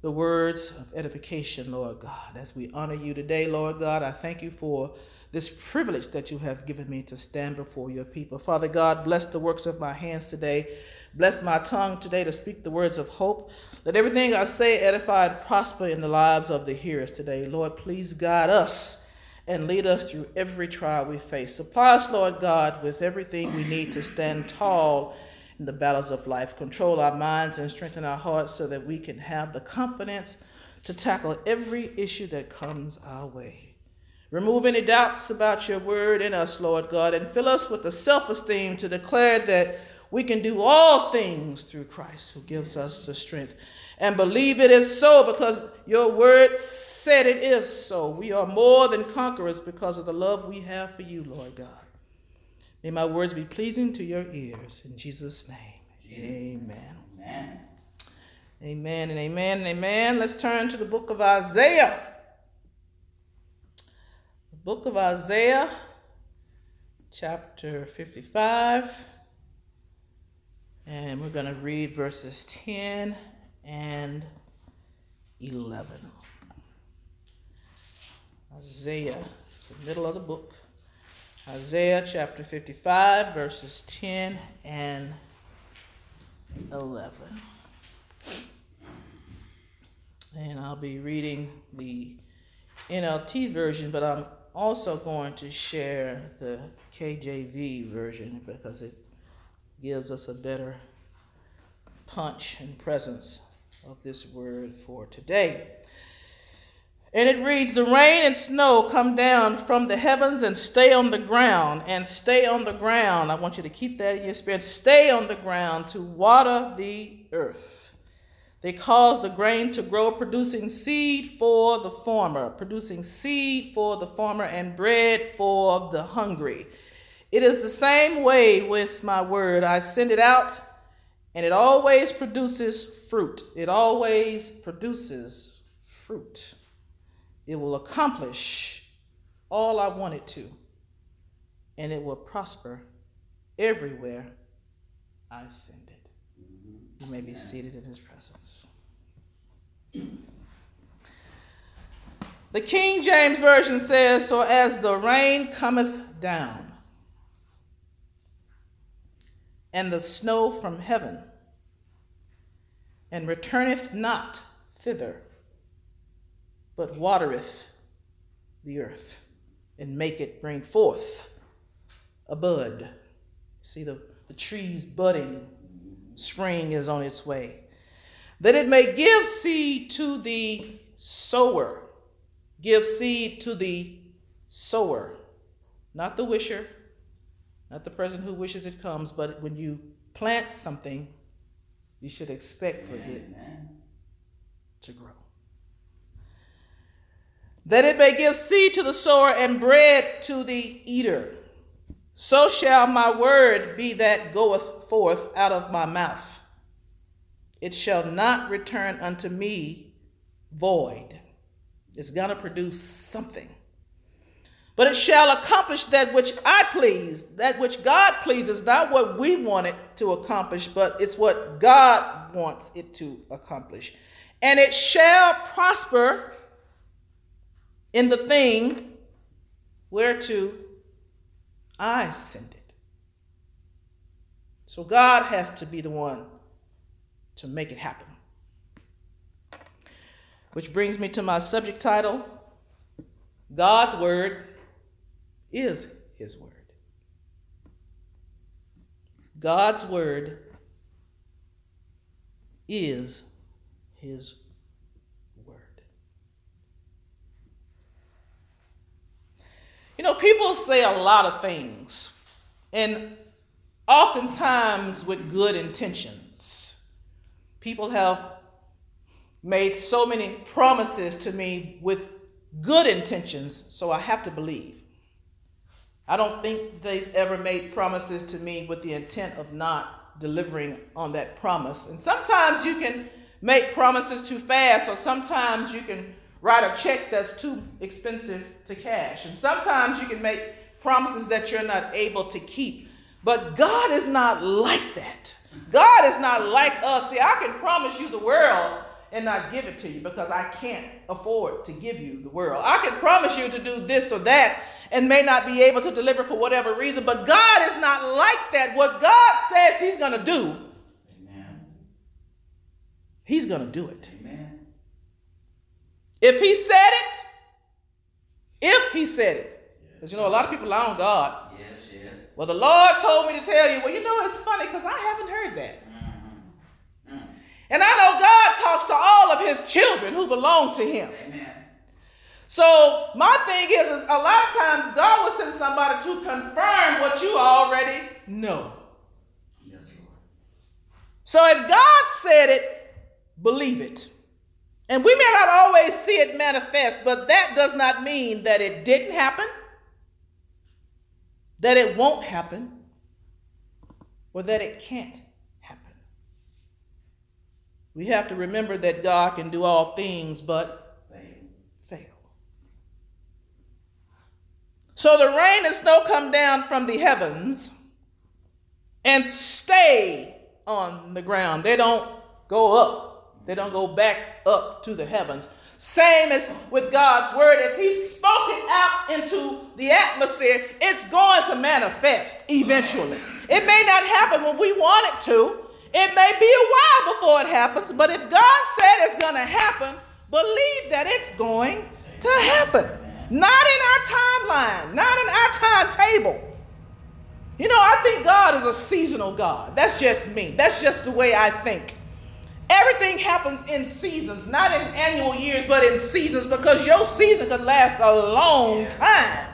the words of edification, Lord God. As we honor you today, Lord God, I thank you for this privilege that you have given me to stand before your people. Father God, bless the works of my hands today. Bless my tongue today to speak the words of hope. Let everything I say edify and prosper in the lives of the hearers today. Lord, please guide us and lead us through every trial we face. Supply us, Lord God, with everything we need to stand tall in the battles of life. Control our minds and strengthen our hearts so that we can have the confidence to tackle every issue that comes our way. Remove any doubts about your word in us, Lord God, and fill us with the self esteem to declare that we can do all things through Christ who gives us the strength. And believe it is so because your word said it is so. We are more than conquerors because of the love we have for you, Lord God. May my words be pleasing to your ears. In Jesus' name, amen. Amen. Amen and amen and amen. Let's turn to the book of Isaiah. The book of Isaiah, chapter 55. And we're going to read verses 10 and 11. Isaiah, the middle of the book. Isaiah chapter 55, verses 10 and 11. And I'll be reading the NLT version, but I'm also going to share the KJV version because it gives us a better punch and presence of this word for today. And it reads, The rain and snow come down from the heavens and stay on the ground, and stay on the ground. I want you to keep that in your spirit. Stay on the ground to water the earth. They cause the grain to grow, producing seed for the farmer, producing seed for the farmer, and bread for the hungry. It is the same way with my word. I send it out, and it always produces fruit. It always produces fruit it will accomplish all I want it to, and it will prosper everywhere I send it. You may be seated in his presence. The King James Version says, So as the rain cometh down, and the snow from heaven, and returneth not thither but watereth the earth and make it bring forth a bud. See the, the trees budding, spring is on its way. That it may give seed to the sower. Give seed to the sower, not the wisher, Not the person who wishes it comes, but when you plant something, you should expect for it to grow. That it may give seed to the sower and bread to the eater. So shall my word be that goeth forth out of my mouth. It shall not return unto me void. It's going to produce something. But it shall accomplish that which I please, that which God pleases, not what we want it to accomplish, but it's what God wants it to accomplish. And it shall prosper in the thing whereto I send it. So God has to be the one to make it happen. Which brings me to my subject title God's Word is His Word. God's Word is His Word. You know, people say a lot of things, and oftentimes with good intentions. People have made so many promises to me with good intentions, so I have to believe. I don't think they've ever made promises to me with the intent of not delivering on that promise. And sometimes you can make promises too fast, or sometimes you can write a check that's too expensive to cash. And sometimes you can make promises that you're not able to keep. But God is not like that. God is not like us. See, I can promise you the world and not give it to you because I can't afford to give you the world. I can promise you to do this or that and may not be able to deliver for whatever reason, but God is not like that. What God says He's going to do, Amen. He's going to do it. If He said it, if He said it, because you know a lot of people lie on God. Yes, yes. Well, the Lord told me to tell you. Well, you know it's funny because I haven't heard that. Mm-hmm. Mm-hmm. And I know God talks to all of his children who belong to him. Amen. So my thing is, is a lot of times God will send somebody to confirm what you already know. Yes, Lord. So if God said it, believe it. And we may not always see it manifest, but that does not mean that it didn't happen, that it won't happen, or that it can't happen. we have to remember that God can do all things but fail. So the rain and snow come down from the heavens and stay on the ground. They don't go up. They don't go back up to the heavens. Same as with God's word. If He spoke it out into the atmosphere, it's going to manifest eventually. It may not happen when we want it to, it may be a while before it happens, but if God said it's going to happen, believe that it's going to happen. Not in our timeline, not in our timetable. You know, I think God is a seasonal God. That's just me. That's just the way I think. Everything happens in seasons, not in annual years, but in seasons, because your season could last a long time.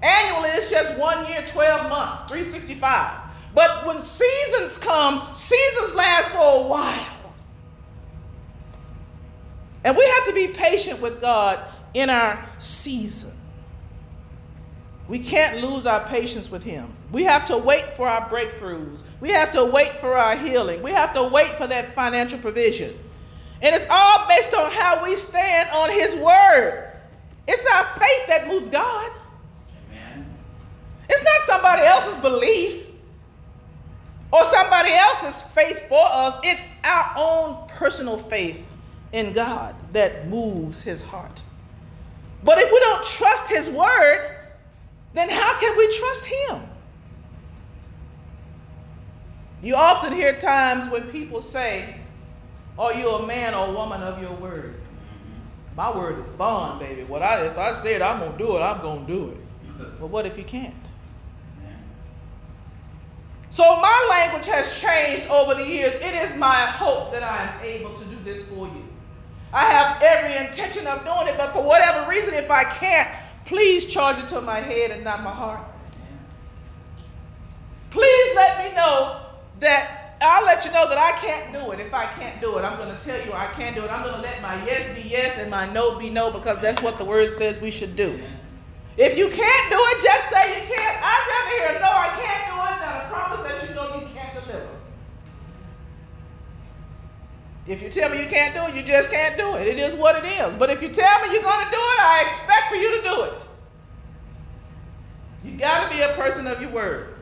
Annually, it's just one year, 12 months, 365. But when seasons come, seasons last for a while. And we have to be patient with God in our season. We can't lose our patience with Him. We have to wait for our breakthroughs. We have to wait for our healing. We have to wait for that financial provision. And it's all based on how we stand on His Word. It's our faith that moves God. Amen. It's not somebody else's belief or somebody else's faith for us. It's our own personal faith in God that moves his heart. But if we don't trust his word, then how can we trust him? You often hear times when people say, Are you a man or woman of your word? Mm-hmm. My word is bond, baby. What I if I said I'm gonna do it, I'm gonna do it. But what if you can't? So my language has changed over the years. It is my hope that I am able to do this for you. I have every intention of doing it, but for whatever reason, if I can't, please charge it to my head and not my heart. please let me know that I'll let you know that I can't do it. If I can't do it, I'm going to tell you I can't do it. I'm going to let my yes be yes and my no be no because that's what the word says we should do. If you can't do it, just say you can't. I'd rather hear no, I can't do it than a promise that you know you can't deliver. If you tell me you can't do it, you just can't do it. It is what it is. But if you tell me you're going to do it, I expect for you to do it. You got to be a person of your word.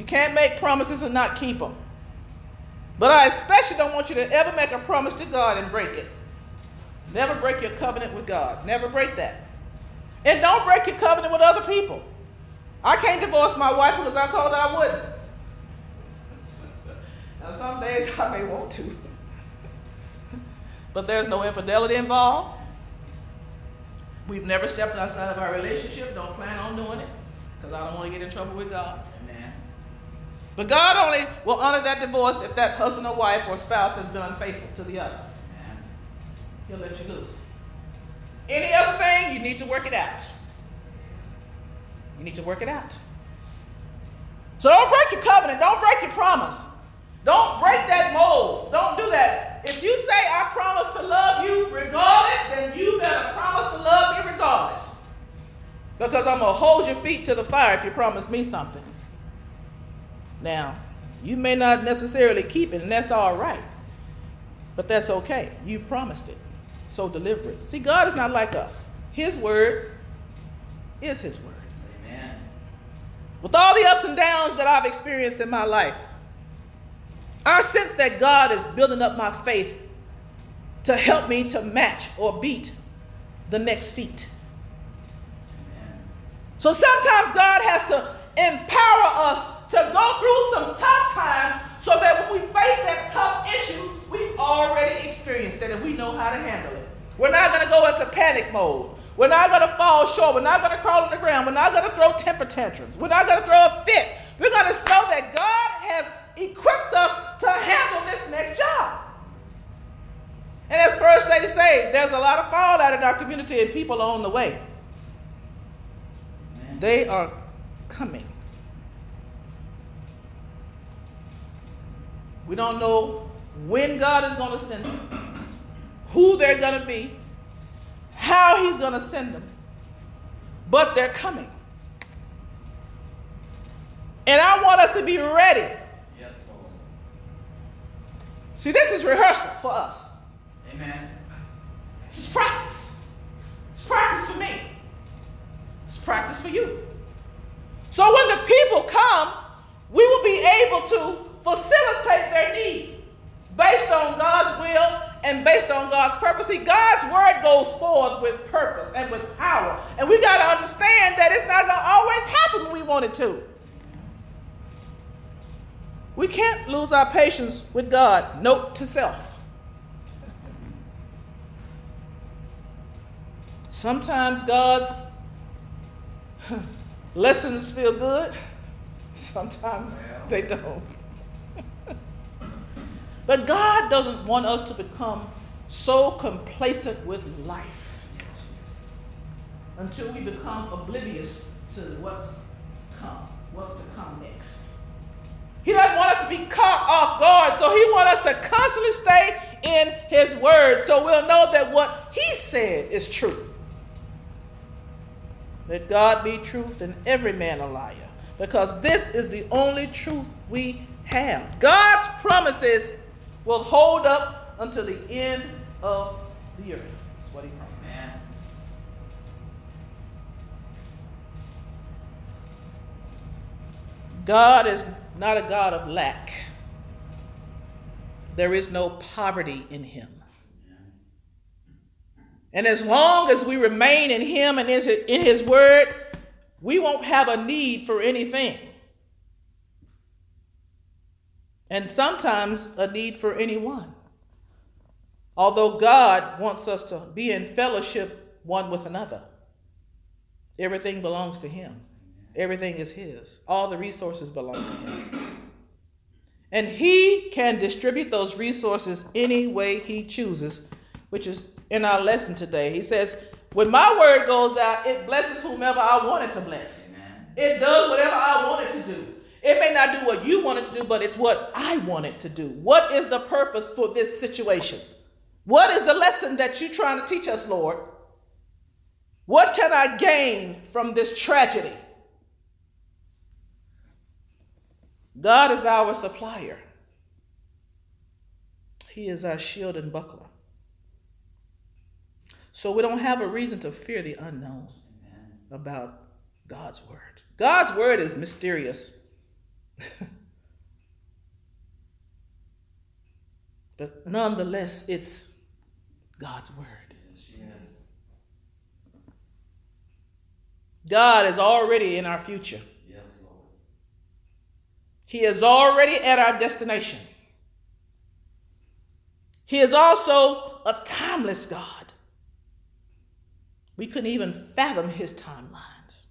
You can't make promises and not keep them. But I especially don't want you to ever make a promise to God and break it. Never break your covenant with God. Never break that. And don't break your covenant with other people. I can't divorce my wife because I told her I wouldn't. Now, some days I may want to. but there's no infidelity involved. We've never stepped outside of our relationship. Don't plan on doing it because I don't want to get in trouble with God. But God only will honor that divorce if that husband or wife or spouse has been unfaithful to the other. He'll let you loose. Any other thing, you need to work it out. You need to work it out. So don't break your covenant. Don't break your promise. Don't break that mold. Don't do that. If you say, I promise to love you regardless, then you better promise to love me regardless. Because I'm going to hold your feet to the fire if you promise me something. Now, you may not necessarily keep it, and that's all right. But that's okay. You promised it. So deliver it. See, God is not like us. His word is His word. Amen. With all the ups and downs that I've experienced in my life, I sense that God is building up my faith to help me to match or beat the next feat. Amen. So sometimes God has to empower us to go through some tough times so that when we face that tough issue, we've already experienced it and we know how to handle it. We're not going to go into panic mode. We're not going to fall short. We're not going to crawl on the ground. We're not going to throw temper tantrums. We're not going to throw a fit. We're going to know that God has equipped us to handle this next job. And as First Lady say, there's a lot of fallout in our community and people are on the way. They are coming. We don't know when God is going to send them, who they're going to be, how He's going to send them, but they're coming. And I want us to be ready. Yes, Lord. See, this is rehearsal for us. Amen. This is practice. It's practice for me. It's practice for you. So when the people come, we will be able to facilitate their need based on God's will and based on God's purpose. See, God's word goes forth with purpose and with power. And we got to understand that it's not going to always happen when we want it to. We can't lose our patience with God. Note to self. Sometimes God's lessons feel good, sometimes they don't. But God doesn't want us to become so complacent with life until we become oblivious to what's come, what's to come next. He doesn't want us to be caught off guard, so he wants us to constantly stay in his word so we'll know that what he said is true. Let God be truth and every man a liar, because this is the only truth we have. God's promises will hold up until the end of the earth. That's what he promised. Amen. God is not a God of lack. There is no poverty in him. And as long as we remain in him and in his word, we won't have a need for anything. And sometimes a need for anyone. Although God wants us to be in fellowship one with another, everything belongs to him. Everything is his. All the resources belong to him. And he can distribute those resources any way he chooses, which is in our lesson today. He says, When my word goes out, it blesses whomever I want it to bless. Amen. It does whatever I want it to do. It may not do what you want it to do, but it's what I want it to do. What is the purpose for this situation? What is the lesson that you're trying to teach us, Lord? What can I gain from this tragedy? God is our supplier. He is our shield and buckler. So we don't have a reason to fear the unknown Amen. about God's word. God's word is mysterious. but nonetheless, it's God's word. Yes. God is already in our future. Yes, Lord. He is already at our destination. He is also a timeless God. We couldn't even fathom his timelines.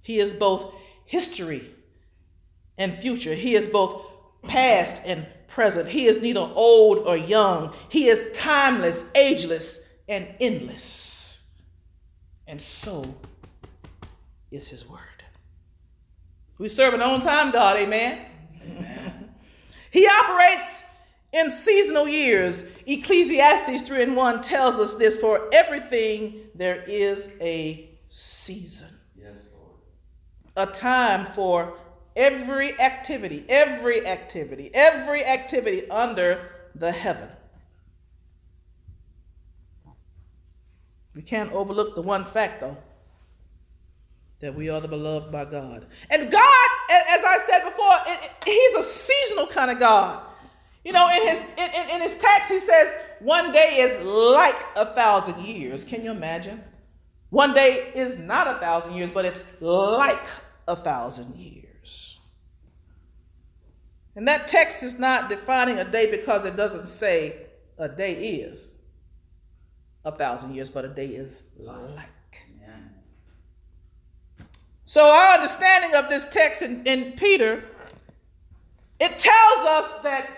He is both history and future. He is both past and present. He is neither old or young. He is timeless, ageless, and endless. And so is his word. We serve an on time God, amen? amen. he operates in seasonal years, Ecclesiastes 3 and 1 tells us this for everything there is a season. Yes, Lord. A time for every activity, every activity, every activity under the heaven. We can't overlook the one fact, though, that we are the beloved by God. And God, as I said before, He's a seasonal kind of God. You know, in his in, in, in his text, he says, one day is like a thousand years. Can you imagine? One day is not a thousand years, but it's like a thousand years. And that text is not defining a day because it doesn't say a day is a thousand years, but a day is like. So, our understanding of this text in, in Peter, it tells us that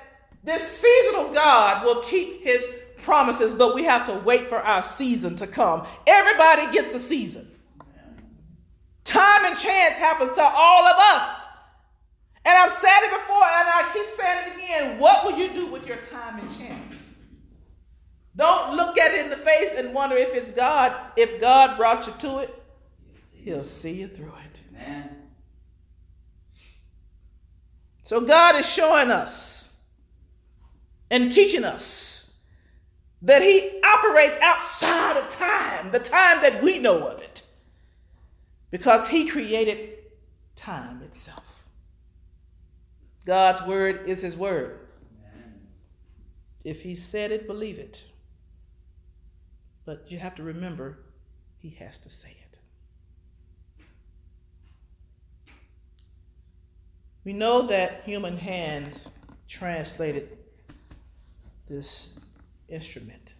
this seasonal God will keep his promises, but we have to wait for our season to come. Everybody gets a season. Time and chance happens to all of us. And I've said it before and I keep saying it again. What will you do with your time and chance? Don't look at it in the face and wonder if it's God. If God brought you to it, He'll see you through it. Amen. So God is showing us and teaching us that He operates outside of time, the time that we know of it, because He created time itself. God's word is His word. If He said it, believe it. But you have to remember, He has to say it. We know that human hands translated this instrument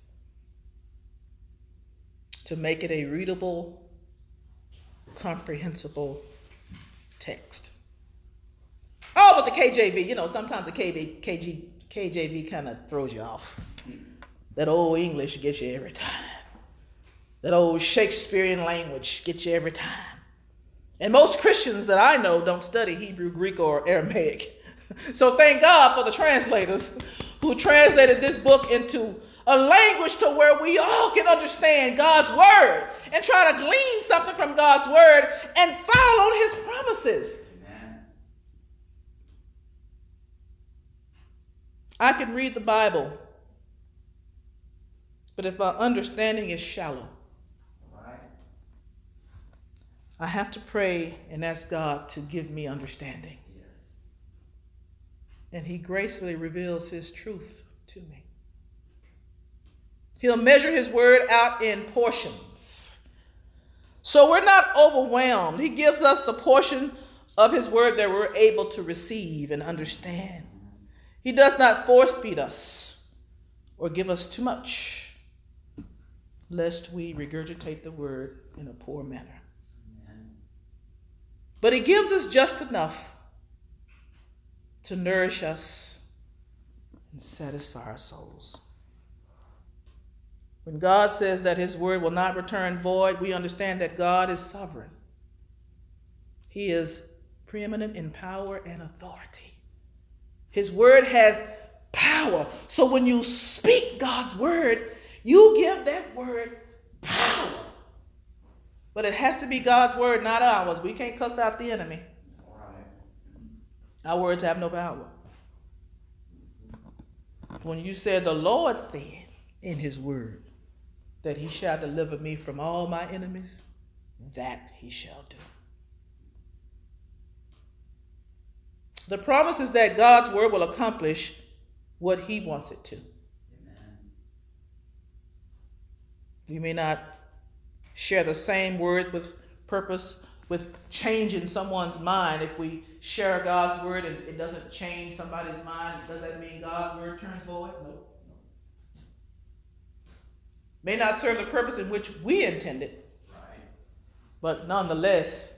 to make it a readable, comprehensible text. Oh, but the KJV, you know, sometimes the KV, KG, KJV kind of throws you off. That old English gets you every time. That old Shakespearean language gets you every time. And most Christians that I know don't study Hebrew, Greek, or Aramaic. So thank God for the translators who translated this book into a language to where we all can understand God's word and try to glean something from God's word and follow his promises. Amen. I can read the Bible, but if my understanding is shallow, I have to pray and ask God to give me understanding and he gracefully reveals his truth. He'll measure his word out in portions. So we're not overwhelmed. He gives us the portion of his word that we're able to receive and understand. He does not force feed us or give us too much, lest we regurgitate the word in a poor manner. But he gives us just enough to nourish us and satisfy our souls. When God says that His word will not return void, we understand that God is sovereign. He is preeminent in power and authority. His word has power. So when you speak God's word, you give that word power. But it has to be God's word, not ours. We can't cuss out the enemy. Our words have no power. When you said, The Lord said in his word that he shall deliver me from all my enemies, that he shall do. The promise is that God's word will accomplish what he wants it to. Amen. You may not share the same words with purpose with changing someone's mind. If we share God's word and it doesn't change somebody's mind, does that mean God's word turns void? No. May not serve the purpose in which we intended, but nonetheless,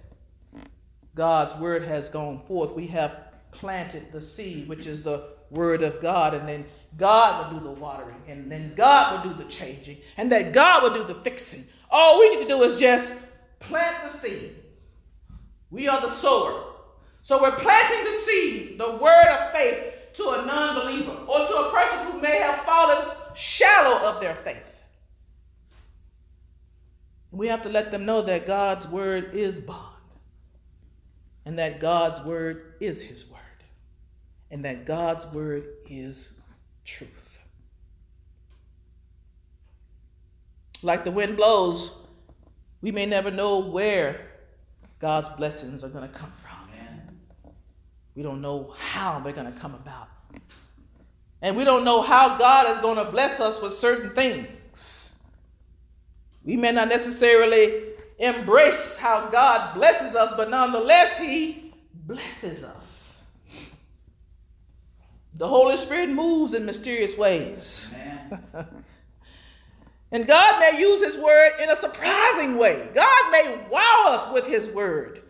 God's word has gone forth. We have planted the seed, which is the word of God, and then God will do the watering, and then God will do the changing, and that God will do the fixing. All we need to do is just plant the seed. We are the sower. So we're planting the seed, the word of faith, to a non believer or to a person who may have fallen shallow of their faith. We have to let them know that God's word is bond, and that God's word is his word and that God's word is truth. Like the wind blows, we may never know where God's blessings are going to come from. We don't know how they're going to come about. And we don't know how God is going to bless us with certain things. We may not necessarily embrace how God blesses us, but nonetheless, He blesses us. The Holy Spirit moves in mysterious ways. and God may use His word in a surprising way. God may wow us with His word.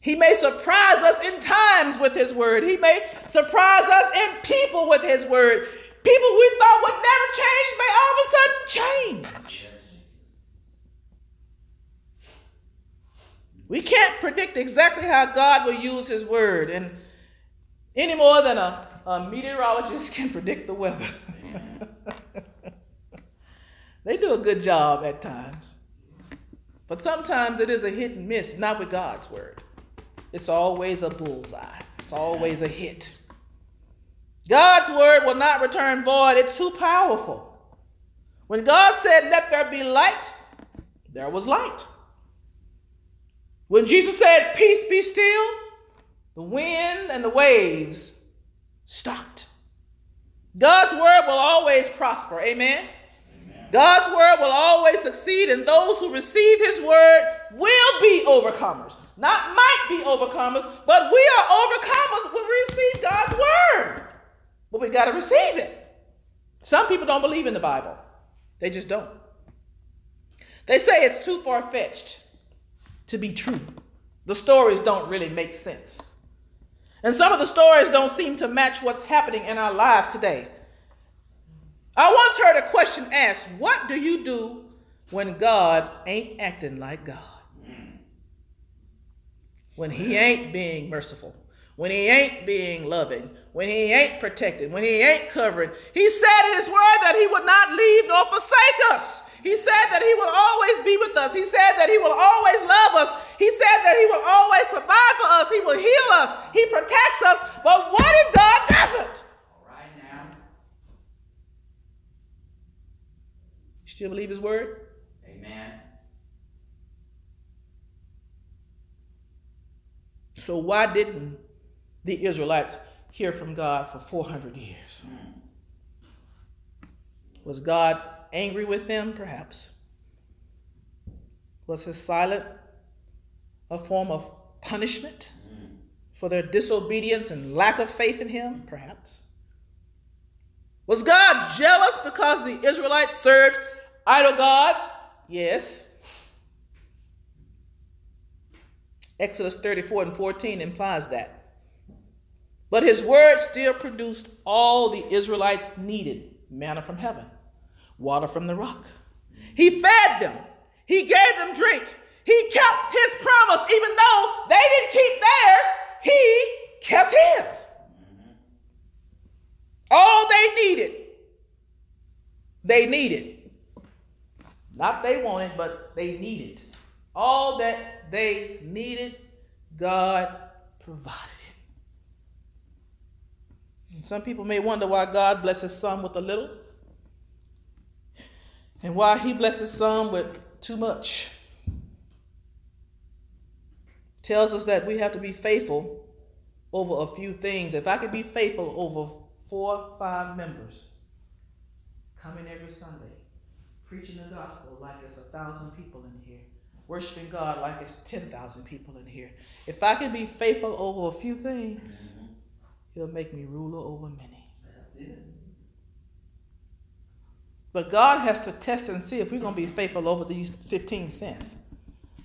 He may surprise us in times with His word. He may surprise us in people with His word. People we thought would never change may all of a sudden change. We can't predict exactly how God will use His word. And any more than a, a meteorologist can predict the weather. they do a good job at times. But sometimes it is a hit and miss, not with God's word. It's always a bullseye, it's always a hit. God's word will not return void, it's too powerful. When God said, Let there be light, there was light. When Jesus said, Peace be still, the wind and the waves stopped. God's word will always prosper. Amen? Amen. God's word will always succeed, and those who receive his word will be overcomers. Not might be overcomers, but we are overcomers when we receive God's word. But we got to receive it. Some people don't believe in the Bible, they just don't. They say it's too far fetched to be true. The stories don't really make sense. And some of the stories don't seem to match what's happening in our lives today. I once heard a question asked What do you do when God ain't acting like God? When He ain't being merciful, when He ain't being loving, when He ain't protected, when He ain't covering. He said in His word that He would not leave nor forsake us. He said that He will always be with us. He said that He will always love us. He said that He will always provide for us. He will heal us. He protects us. But what if God doesn't? All right now. You still believe His word? Amen. So why didn't the Israelites hear from God for 400 years? Hmm. Was God angry with them? Perhaps. Was his silence a form of punishment for their disobedience and lack of faith in him? Perhaps. Was God jealous because the Israelites served idol gods? Yes. Exodus 34 and 14 implies that. But his word still produced all the Israelites needed manna from heaven water from the rock. He fed them, He gave them drink, He kept his promise, even though they didn't keep theirs, he kept his. All they needed, they needed. Not they wanted, but they needed. All that they needed, God provided some people may wonder why God blesses some with a little and why he blesses some with too much. Tells us that we have to be faithful over a few things. If I could be faithful over four, five members coming every Sunday, preaching the gospel like it's a thousand people in here, worshiping God like it's 10,000 people in here. If I can be faithful over a few things. He'll make me ruler over many. That's it. But God has to test and see if we're going to be faithful over these 15 cents.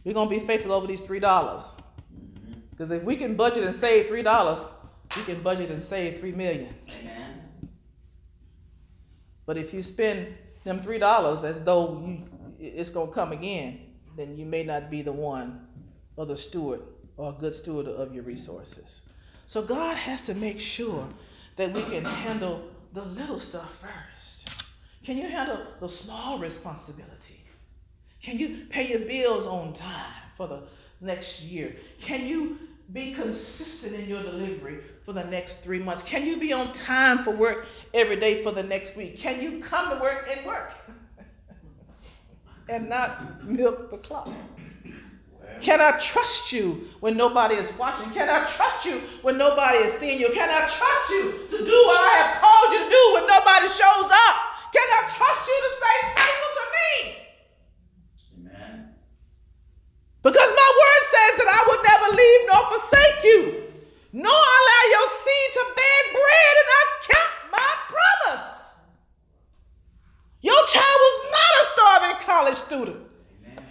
We're going to be faithful over these $3. Because mm-hmm. if we can budget and save $3, we can budget and save 3 million. Amen. But if you spend them $3 as though you, it's going to come again, then you may not be the one or the steward or a good steward of your resources. So God has to make sure that we can handle the little stuff first. Can you handle the small responsibility? Can you pay your bills on time for the next year? Can you be consistent in your delivery for the next three months? Can you be on time for work every day for the next week? Can you come to work and work? and not milk the clock? Can I trust you when nobody is watching? Can I trust you when nobody is seeing you? Can I trust you to do what I have called you to do when nobody shows up? Can I trust you to stay faithful to me? Amen. Because my word says that I will never leave nor forsake you, nor allow your seed to beg bread, and I've kept my promise. Your child was not a starving college student.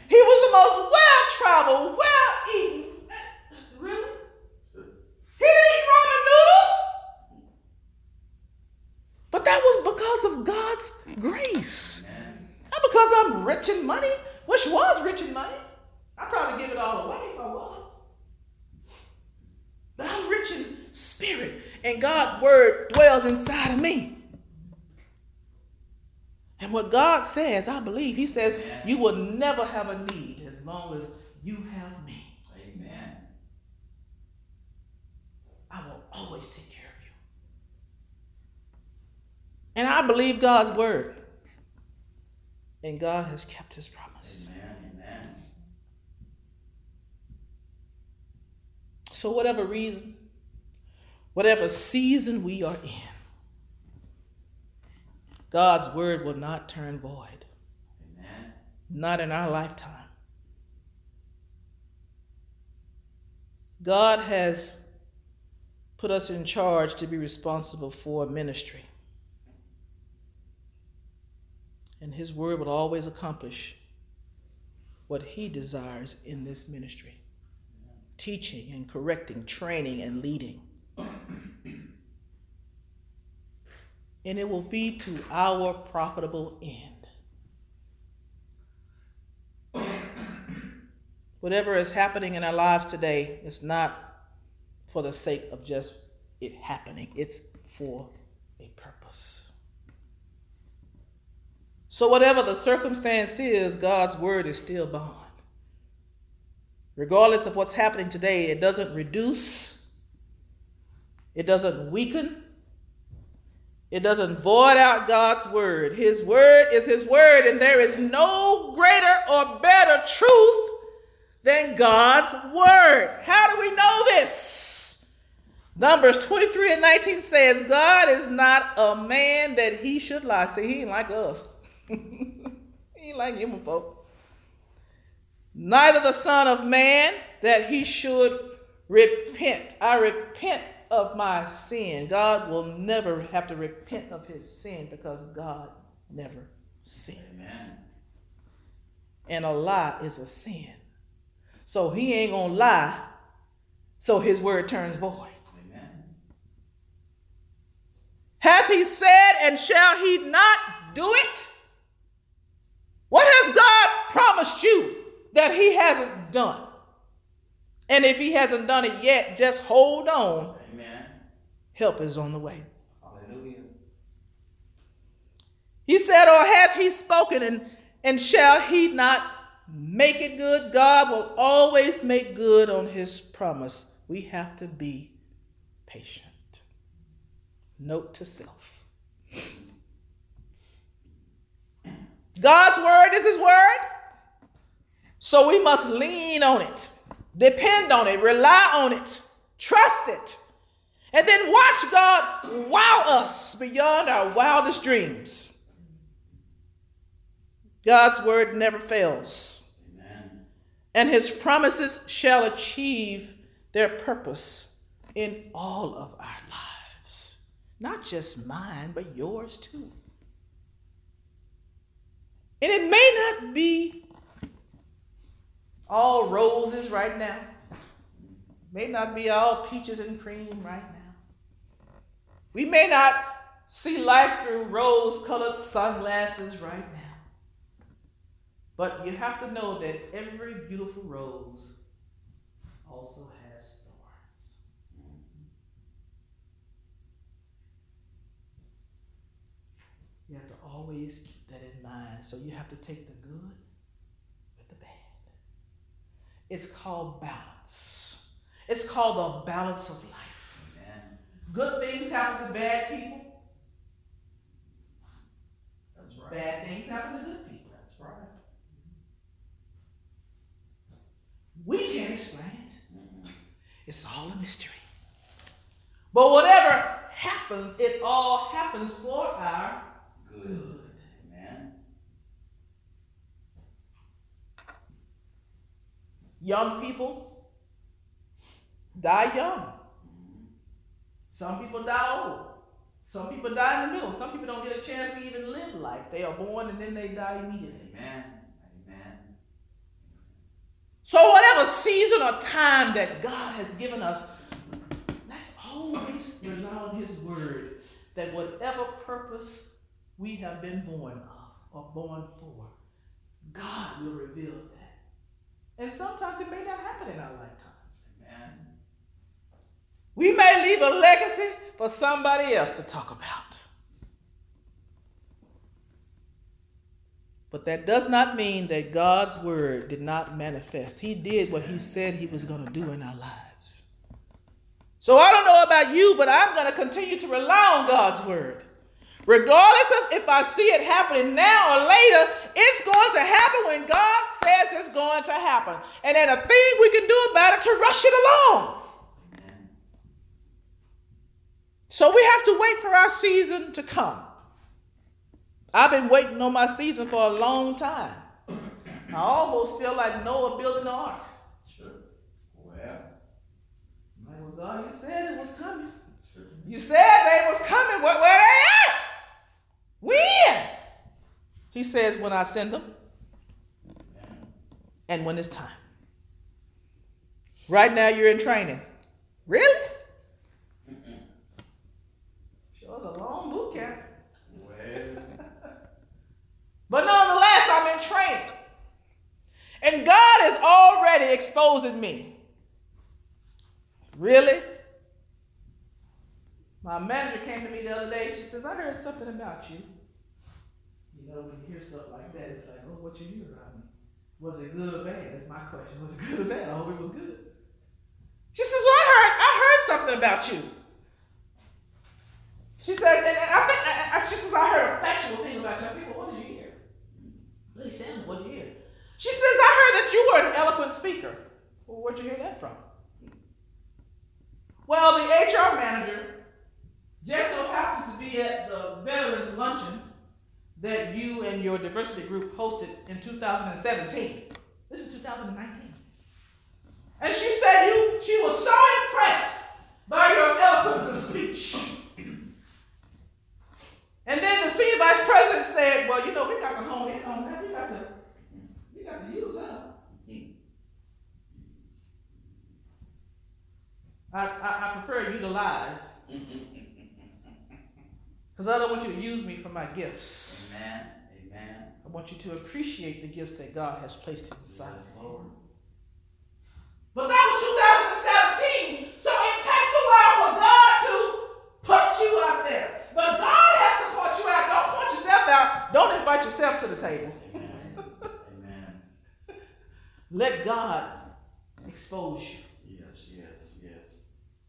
He was the most well traveled, well eaten. Really? He didn't eat ramen noodles. But that was because of God's grace. Not because I'm rich in money, which was rich in money. I'd probably give it all away if I was. But I'm rich in spirit, and God's word dwells inside of me. And what God says, I believe, He says, you will never have a need as long as you have me. Amen. I will always take care of you. And I believe God's word. And God has kept his promise. Amen. Amen. So, whatever reason, whatever season we are in, God's word will not turn void. Amen. Not in our lifetime. God has put us in charge to be responsible for ministry. And His word will always accomplish what He desires in this ministry teaching and correcting, training and leading. And it will be to our profitable end. Whatever is happening in our lives today is not for the sake of just it happening, it's for a purpose. So, whatever the circumstance is, God's word is still bond. Regardless of what's happening today, it doesn't reduce, it doesn't weaken, it doesn't void out God's word. His word is His word, and there is no greater or better truth than God's word. How do we know this? Numbers 23 and 19 says, God is not a man that he should lie. See, he ain't like us. he ain't like human folk. Neither the Son of Man that he should repent. I repent of my sin. God will never have to repent of his sin because God never sins. Amen. And a lie is a sin. So he ain't gonna lie, so his word turns void. Amen. Hath he said, and shall he not do it? What has God promised you? that he hasn't done. And if he hasn't done it yet, just hold on. Help is on the way. Hallelujah. He said, Or have he spoken, and, and shall he not make it good? God will always make good on his promise. We have to be patient. Note to self. God's word is his word, so we must lean on it, depend on it, rely on it, trust it, and then watch God wow us beyond our wildest dreams. God's word never fails, Amen. and his promises shall achieve their purpose in all of our lives. Not just mine, but yours too. And it may not be all roses right now. May not be all peaches and cream right now. We may not see life through rose colored sunglasses right now. But you have to know that every beautiful rose also has thorns. You have to always keep that in mind. So you have to take the good with the bad. It's called balance. It's called the balance of life. Good things happen to bad people, That's right. bad things happen to good people. That's right. We can't explain it. Mhm. It's all a mystery. But whatever happens, it all happens for our Good. good. Amen. Young people die young. Some people die old. Some people die in the middle. Some people don't get a chance to even live life. They are born and then they die immediately. Amen. Amen. So, whatever season or time that God has given us, let's always rely on His word that whatever purpose we have been born of or born for, God will reveal that. And sometimes it may not happen in our lifetimes. Amen. We may leave a legacy for somebody else to talk about. But that does not mean that God's word did not manifest. He did what he said he was going to do in our lives. So I don't know about you, but I'm going to continue to rely on God's word. Regardless of if I see it happening now or later, it's going to happen when God says it's going to happen. And then a thing we can do about it to rush it along. Amen. So we have to wait for our season to come. I've been waiting on my season for a long time. I almost feel like Noah building the ark. Sure. Well. Well, God, you said it was coming. Sure. You said they was coming. Where, where they at? When? He says, when I send them and when it's time. Right now, you're in training. Really? Mm-mm. Sure, it's a long boot camp. Well. But nonetheless, I'm in training. And God is already exposing me. Really? My manager came to me the other day. She says, I heard something about you. You know, when you hear stuff like that, it's like, oh, what you hear about me? Was it good or bad? That's my question. Was it good or bad? I hope it was good. She says, well, I heard, I heard something about you. She says, and I think, I, I, she says, I heard a factual thing about you. I think, well, what did you hear? Really, Sam, what did you hear? She says, I heard that you were an eloquent speaker. Well, where'd you hear that from? Well, the HR manager just so happens to be at the Veterans Luncheon that you and your diversity group hosted in 2017. This is 2019. And she said you she was so impressed by your eloquence of speech. And then the senior vice president said, Well, you know, we got to hone in on that. We got to we got to use her. I, I, I prefer utilize because I don't want you to use me for my gifts. Amen. Amen. I want you to appreciate the gifts that God has placed inside Yes. Lord. But that was 2017, so it takes a while for God to put you out there. But God has to put you out. Don't put yourself out. Don't invite yourself to the table. Amen. Let God expose you. Yes, yes, yes.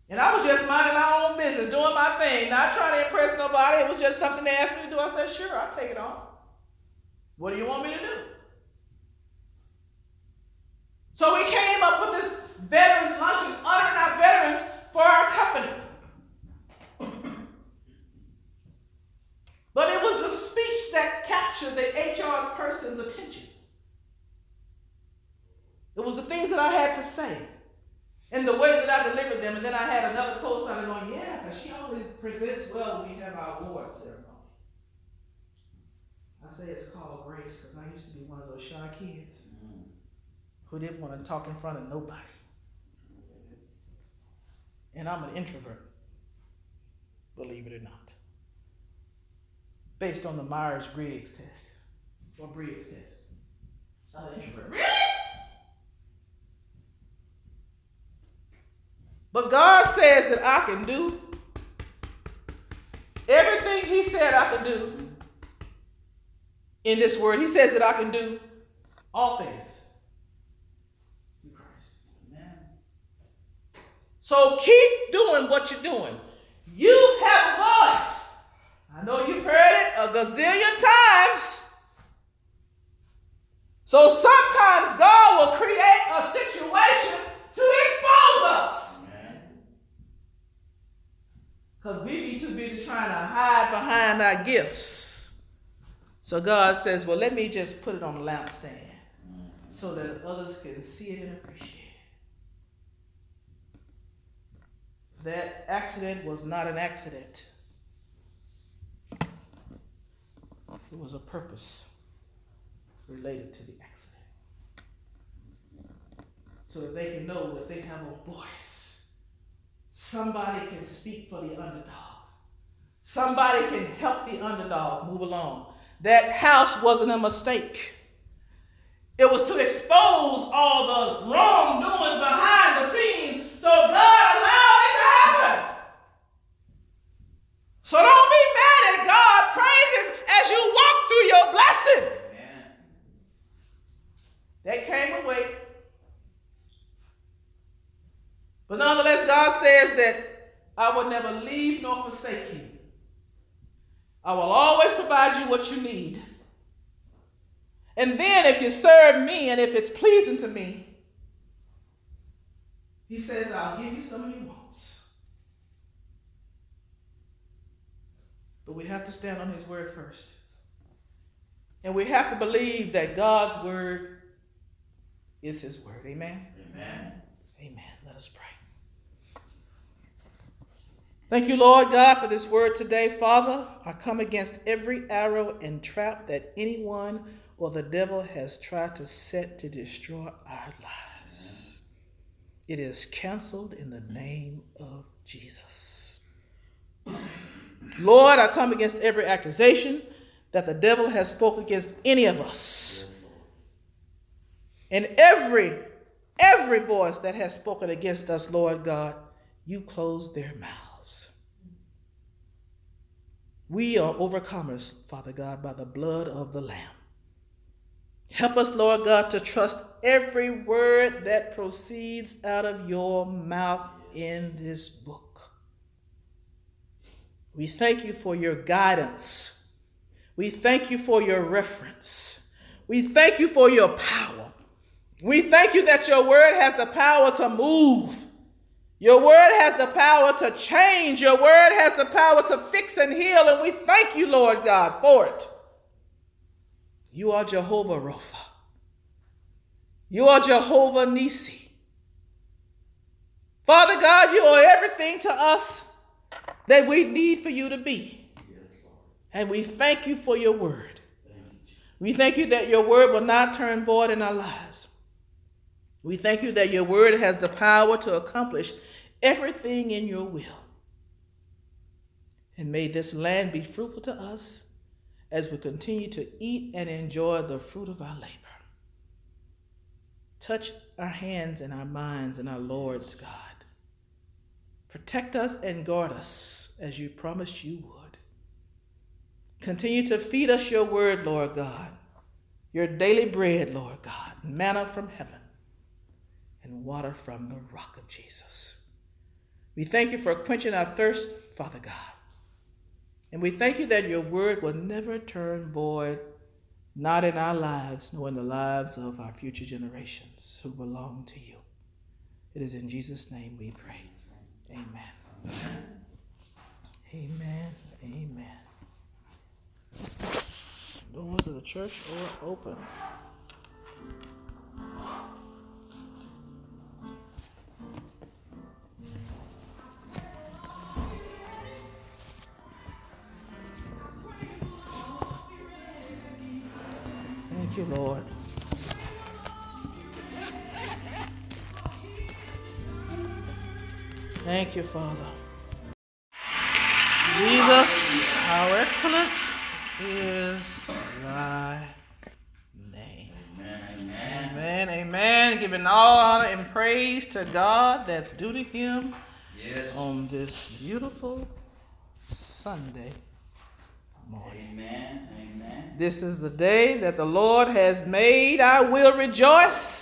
And I was just minding my own business, doing my thing, not trying to impress nobody. It was just something they asked me to do. I said, sure, I'll take it on. What do you want me to do? So we came up with this veterans luncheon honoring our veterans for our company. but it was the speech that captured the HR's person's attention. It was the things that I had to say and the way that I delivered them. And then I had another co-signer going, yeah, because she always presents well when we have our award ceremony. I say it's called grace because I used to be one of those shy kids who didn't want to talk in front of nobody. And I'm an introvert, believe it or not. Based on the Myers Briggs test or Briggs test. I'm an introvert. Really? But God says that I can do everything He said I could do in this word. He says that I can do all things through Christ. Amen. So keep doing what you're doing. You have a voice. I know you've heard it a gazillion times. So sometimes God will create a situation to expose us. Because we be too busy trying to hide behind our gifts. So God says, well, let me just put it on the lampstand so that others can see it and appreciate it. That accident was not an accident. It was a purpose related to the accident. So that they can know that they have a voice. Somebody can speak for the underdog. Somebody can help the underdog move along. That house wasn't a mistake. It was to expose all the wrongdoings behind the scenes so God allowed it to happen. So don't be God. Praise Him as you walk through your blessing. Amen. That came away. But nonetheless, God says that I will never leave nor forsake you. I will always provide you what you need. And then, if you serve me and if it's pleasing to me, He says, I'll give you some of your wants. But we have to stand on His word first. And we have to believe that God's word is His word. Amen. Amen. Amen. Let us pray. Thank you, Lord God, for this word today. Father, I come against every arrow and trap that anyone or the devil has tried to set to destroy our lives. It is canceled in the name of Jesus. Lord, I come against every accusation that the devil has spoken against any of us. And every every voice that has spoken against us, Lord God, you close their mouths. We are overcomers, Father God, by the blood of the Lamb. Help us, Lord God, to trust every word that proceeds out of your mouth in this book. We thank you for your guidance. We thank you for your reference. We thank you for your power. We thank you that your word has the power to move. Your word has the power to change. Your word has the power to fix and heal. And we thank you, Lord God, for it. You are Jehovah Rapha. You are Jehovah Nisi. Father God, you are everything to us that we need for you to be. And we thank you for your word. Thank you, Jesus. We thank you that your word will not turn void in our lives. We thank you that your word has the power to accomplish everything in your will. And may this land be fruitful to us, as we continue to eat and enjoy the fruit of our labor. Touch our hands and our minds and our Lord's God. Protect us and guard us as you promised you would. Continue to feed us your word, Lord God, your daily bread, Lord God, manna from heaven, and water from the rock of Jesus. We thank you for quenching our thirst, Father God. And we thank you that your word will never turn void, not in our lives, nor in the lives of our future generations who belong to you. It is in Jesus' name we pray. Amen. Amen. Amen. Doors of the church are open. Thank you, Lord. Thank you, Father. Jesus, how excellent is thy name. Amen. Amen. Amen, amen. Giving all honor and praise to God that's due to him Yes. on this beautiful Sunday morning. Amen. Amen. This is the day that the Lord has made. I will rejoice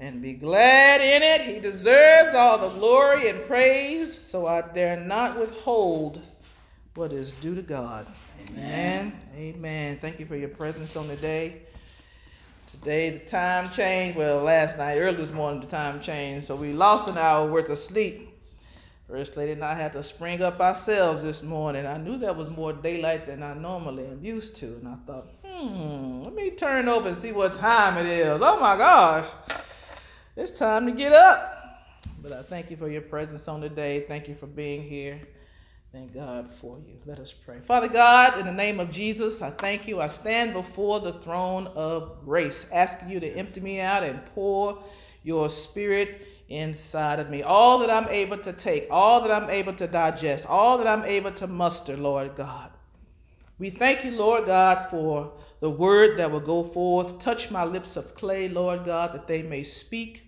and be glad in it. He deserves all the glory and praise, so I dare not withhold what is due to God. Amen. Amen. Amen. Thank you for your presence on the day. Today the time changed. Well, last night, early this morning, the time changed, so we lost an hour worth of sleep. First Lady and I had to spring up ourselves this morning. I knew that was more daylight than I normally am used to, and I thought, hmm, let me turn over and see what time it is. Oh my gosh, it's time to get up. But I thank you for your presence on the day. Thank you for being here. Thank God for you. Let us pray. Father God, in the name of Jesus, I thank you. I stand before the throne of grace, asking you to empty me out and pour your spirit inside of me. All that I'm able to take, all that I'm able to digest, all that I'm able to muster, Lord God. We thank you, Lord God, for the word that will go forth. Touch my lips of clay, Lord God, that they may speak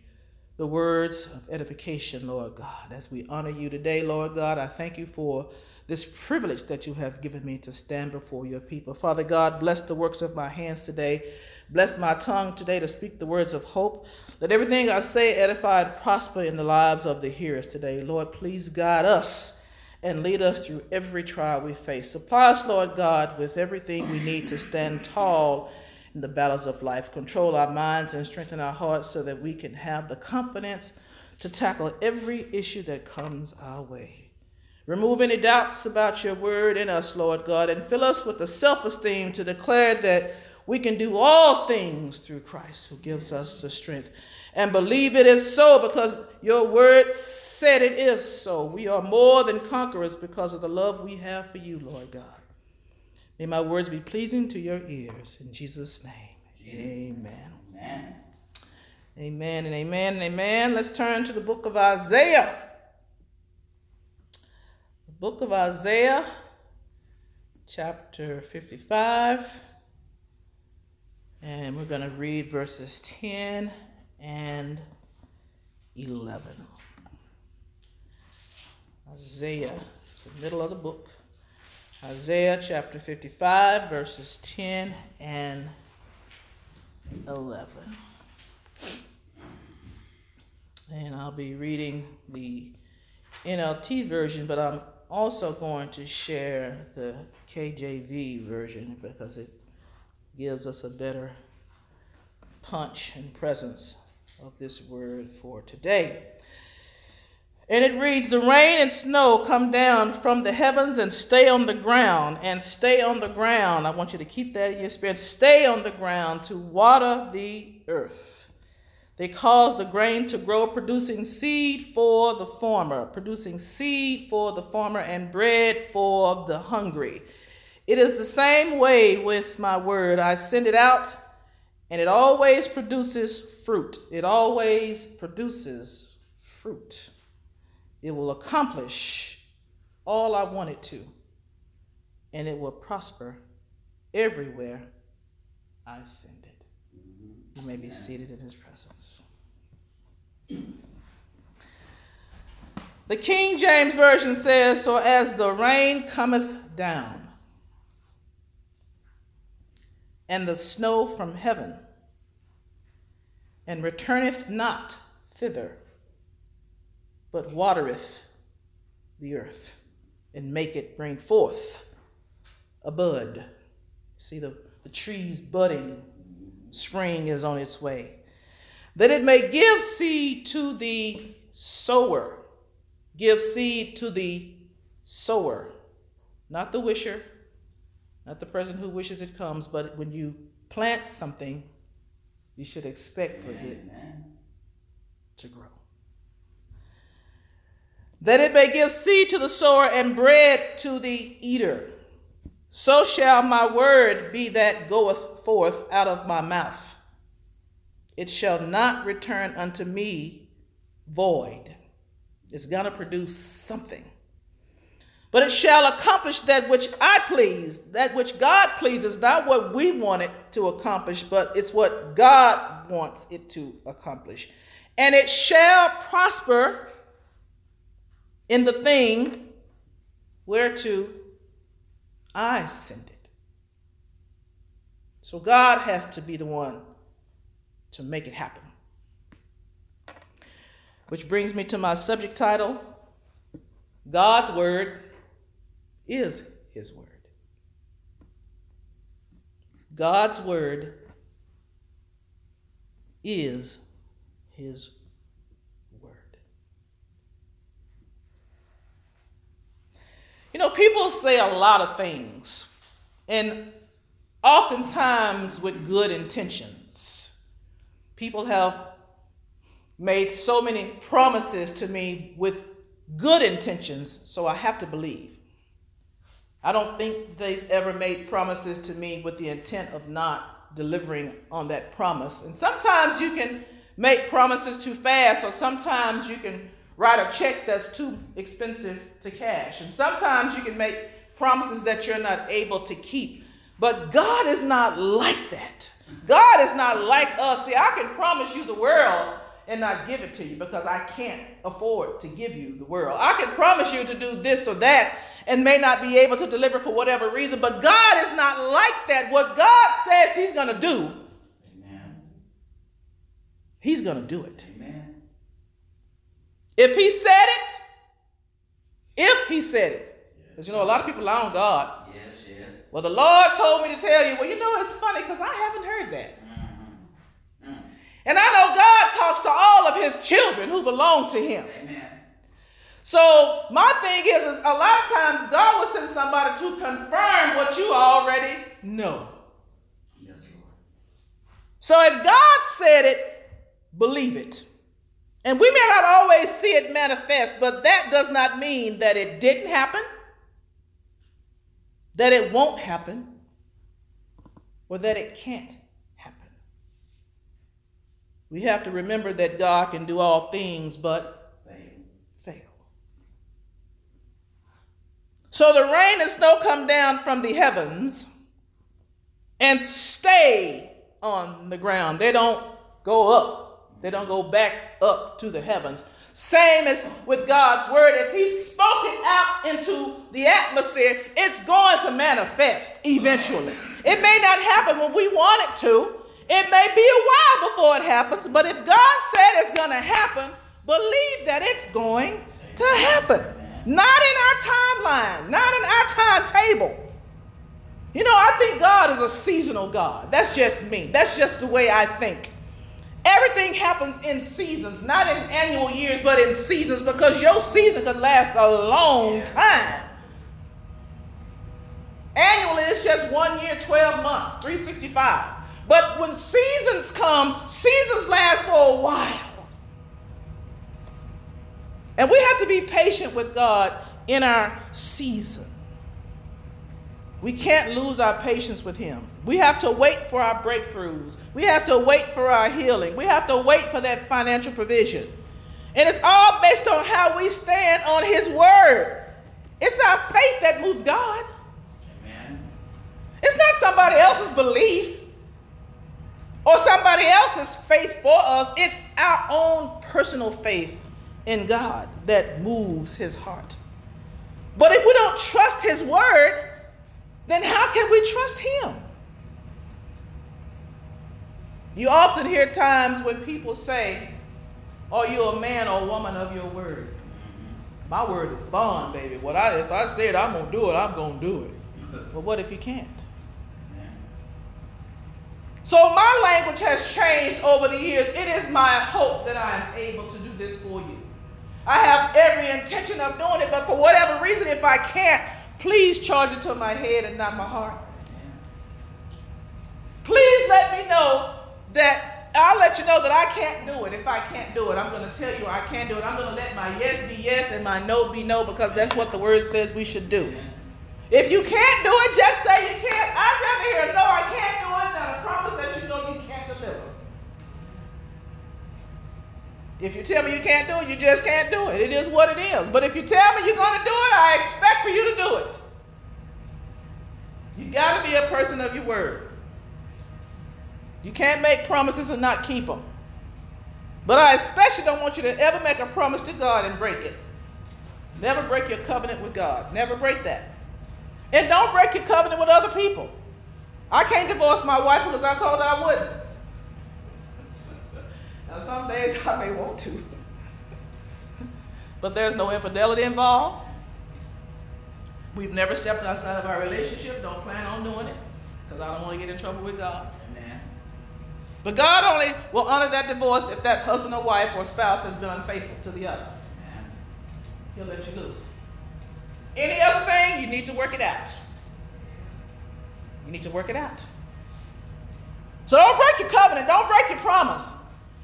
the words of edification, Lord God. As we honor you today, Lord God, I thank you for this privilege that you have given me to stand before your people. Father God, bless the works of my hands today. Bless my tongue today to speak the words of hope. Let everything I say edify and prosper in the lives of the hearers today. Lord, please guide us and lead us through every trial we face. Supply us, Lord God, with everything we need to stand tall in the battles of life. Control our minds and strengthen our hearts so that we can have the confidence to tackle every issue that comes our way. Remove any doubts about your word in us, Lord God, and fill us with the self esteem to declare that we can do all things through Christ who gives us the strength. And believe it is so because your word said it is so. We are more than conquerors because of the love we have for you, Lord God. May my words be pleasing to your ears. In Jesus' name, amen. Amen. Amen and amen and amen. Let's turn to the book of Isaiah. The book of Isaiah, chapter 55. And we're going to read verses 10 and 11. Isaiah, the middle of the book. Isaiah chapter 55, verses 10 and 11. And I'll be reading the NLT version, but I'm also going to share the KJV version because it gives us a better punch and presence of this word for today. And it reads The rain and snow come down from the heavens and stay on the ground, and stay on the ground. I want you to keep that in your spirit. Stay on the ground to water the earth. They cause the grain to grow, producing seed for the farmer, producing seed for the farmer, and bread for the hungry. It is the same way with my word. I send it out, and it always produces fruit. It always produces fruit. It will accomplish all I want it to, and it will prosper everywhere I send it. You may be seated in his presence. The King James Version says, So as the rain cometh down, and the snow from heaven, and returneth not thither, but watereth the earth, and make it bring forth a bud. See the, the trees budding, spring is on its way. That it may give seed to the sower. Give seed to the sower, not the wisher, not the person who wishes it comes, but when you plant something, you should expect for it to grow. That it may give seed to the sower and bread to the eater. So shall my word be that goeth forth out of my mouth. It shall not return unto me void. It's going to produce something. But it shall accomplish that which I please, that which God pleases, not what we want it to accomplish, but it's what God wants it to accomplish. And it shall prosper in the thing whereto I send it. So God has to be the one to make it happen. Which brings me to my subject title God's Word is His Word. God's Word is His Word. You know, people say a lot of things, and oftentimes with good intentions. People have made so many promises to me with good intentions, so I have to believe. I don't think they've ever made promises to me with the intent of not delivering on that promise. And sometimes you can make promises too fast, or sometimes you can write a check that's too expensive to cash. And sometimes you can make promises that you're not able to keep. But God is not like that. God is not like us. See, I can promise you the world and not give it to you because I can't afford to give you the world. I can promise you to do this or that and may not be able to deliver for whatever reason, but God is not like that. What God says He's going to do, Amen. He's going to do it. If He said it, if He said it, because you know, a lot of people lie on God. Yes, yes. Well, the Lord told me to tell you, well, you know, it's funny because I haven't heard that. Mm-hmm. Mm. And I know God talks to all of his children who belong to him. Amen. So my thing is, is a lot of times God will send somebody to confirm what you already know. Yes, Lord. So if God said it, believe it. And we may not always see it manifest, but that does not mean that it didn't happen, that it won't happen, or that it can't happen. We have to remember that God can do all things but fail. So the rain and snow come down from the heavens and stay on the ground. They don't go up. They don't go back up to the heavens. Same as with God's word. If He spoke it out into the atmosphere, it's going to manifest eventually. It may not happen when we want it to. It may be a while before it happens, but if God said it's going to happen, believe that it's going to happen. Not in our timeline, not in our timetable. You know, I think God is a seasonal God. That's just me. That's just the way I think. Everything happens in seasons, not in annual years, but in seasons because your season could last a long time. Annually, it's just one year, 12 months, 365. But when seasons come, seasons last for a while. And we have to be patient with God in our season. We can't lose our patience with Him. We have to wait for our breakthroughs. We have to wait for our healing. We have to wait for that financial provision. And it's all based on how we stand on His word. It's our faith that moves God. Amen. It's not somebody else's belief or somebody else's faith for us. It's our own personal faith in God that moves his heart. But if we don't trust his word, then how can we trust him? You often hear times when people say, Are you a man or woman of your word? My word is bond, baby. What I if I said I'm gonna do it, I'm gonna do it. But what if you can't? So my language has changed over the years. It is my hope that I am able to do this for you. I have every intention of doing it, but for whatever reason, if I can't, please charge it to my head and not my heart. Please let me know that I'll let you know that I can't do it. If I can't do it, I'm going to tell you I can't do it. I'm going to let my yes be yes and my no be no because that's what the word says we should do. If you can't do it, just say you can't. I'd rather hear no, I can't do it than a promise that you know you can't deliver. If you tell me you can't do it, you just can't do it. It is what it is. But if you tell me you're going to do it, I expect for you to do it. You got to be a person of your word. You can't make promises and not keep them. But I especially don't want you to ever make a promise to God and break it. Never break your covenant with God. Never break that. And don't break your covenant with other people. I can't divorce my wife because I told her I wouldn't. Now, some days I may want to. but there's no infidelity involved. We've never stepped outside of our relationship. Don't plan on doing it because I don't want to get in trouble with God. But God only will honor that divorce if that husband or wife or spouse has been unfaithful to the other. He'll let you loose. Any other thing, you need to work it out. You need to work it out. So don't break your covenant. Don't break your promise.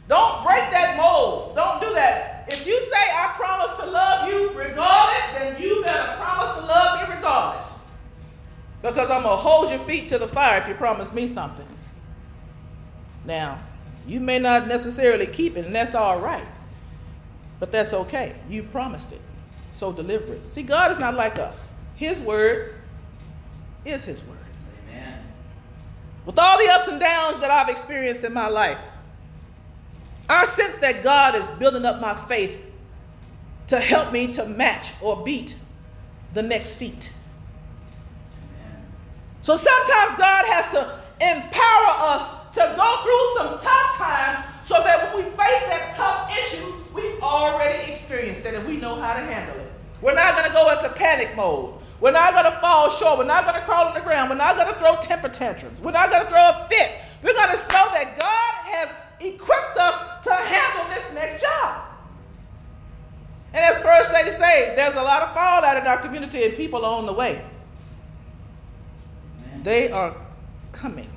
Don't break that mold. Don't do that. If you say, I promise to love you regardless, then you better promise to love me regardless. Because I'm going to hold your feet to the fire if you promise me something. Now, you may not necessarily keep it, and that's all right. But that's okay. You promised it. So deliver it. See, God is not like us. His word is His word. Amen. With all the ups and downs that I've experienced in my life, I sense that God is building up my faith to help me to match or beat the next feat. So sometimes God has to empower us to go through some tough times so that when we face that tough issue, we've already experienced it and we know how to handle it. We're not going to go into panic mode. We're not going to fall short. We're not going to crawl on the ground. We're not going to throw temper tantrums. We're not going to throw a fit. We're going to know that God has equipped us to handle this next job. And as First Lady say, there's a lot of fallout in our community and people are on the way. They are coming.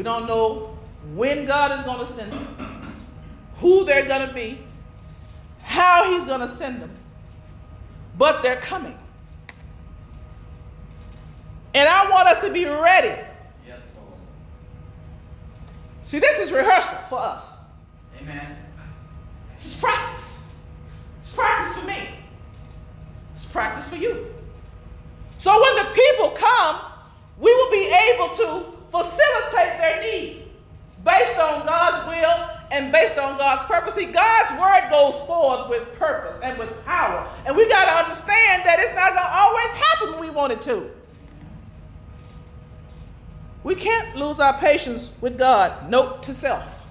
We don't know when God is going to send them, who they're going to be, how He's going to send them, but they're coming. And I want us to be ready. Yes, Lord. See, this is rehearsal for us. Amen. Is practice. It's practice for me. It's practice for you. So when the people come, we will be able to facilitate their need based on God's will and based on God's purpose. See, God's word goes forth with purpose and with power. And we got to understand that it's not going to always happen when we want it to. We can't lose our patience with God. Note to self.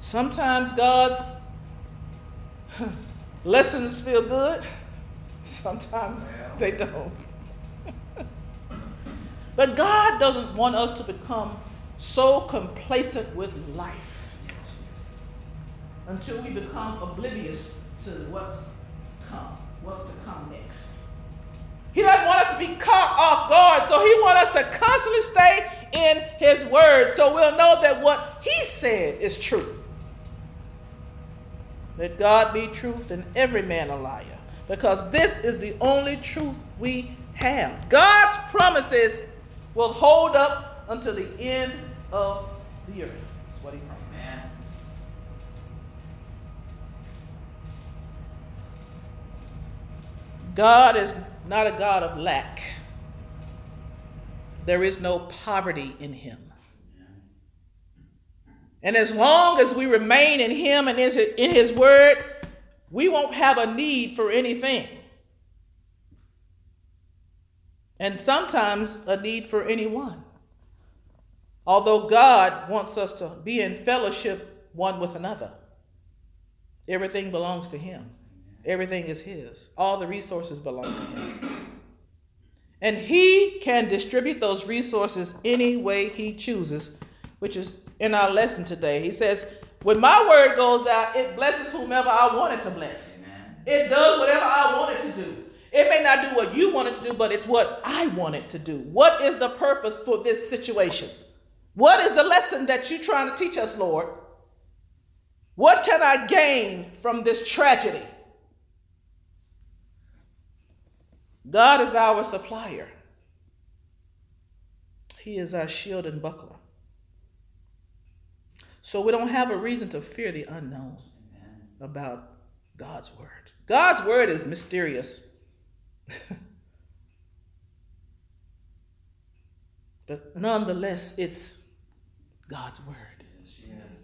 Sometimes God's lessons feel good, sometimes they don't. But God doesn't want us to become so complacent with life until we become oblivious to what's come, what's to come next. He doesn't want us to be caught off guard, so he wants us to constantly stay in his word so we'll know that what he said is true. Let God be truth and every man a liar, because this is the only truth we have. God's promises will hold up until the end of the earth. That's what he promised. God is not a God of lack. There is no poverty in him. And as long as we remain in him and in his word, we won't have a need for anything. And sometimes a need for anyone. Although God wants us to be in fellowship one with another, everything belongs to him. Everything is his. All the resources belong to him. And he can distribute those resources any way he chooses, which is in our lesson today. He says, When my word goes out, it blesses whomever I want it to bless. Amen. It does whatever I want it to do. It may not do what you want it to do, but it's what I want it to do. What is the purpose for this situation? What is the lesson that you're trying to teach us, Lord? What can I gain from this tragedy? God is our supplier. He is our shield and buckler. So we don't have a reason to fear the unknown Amen. about God's word. God's word is mysterious. but nonetheless, it's God's word. Yes.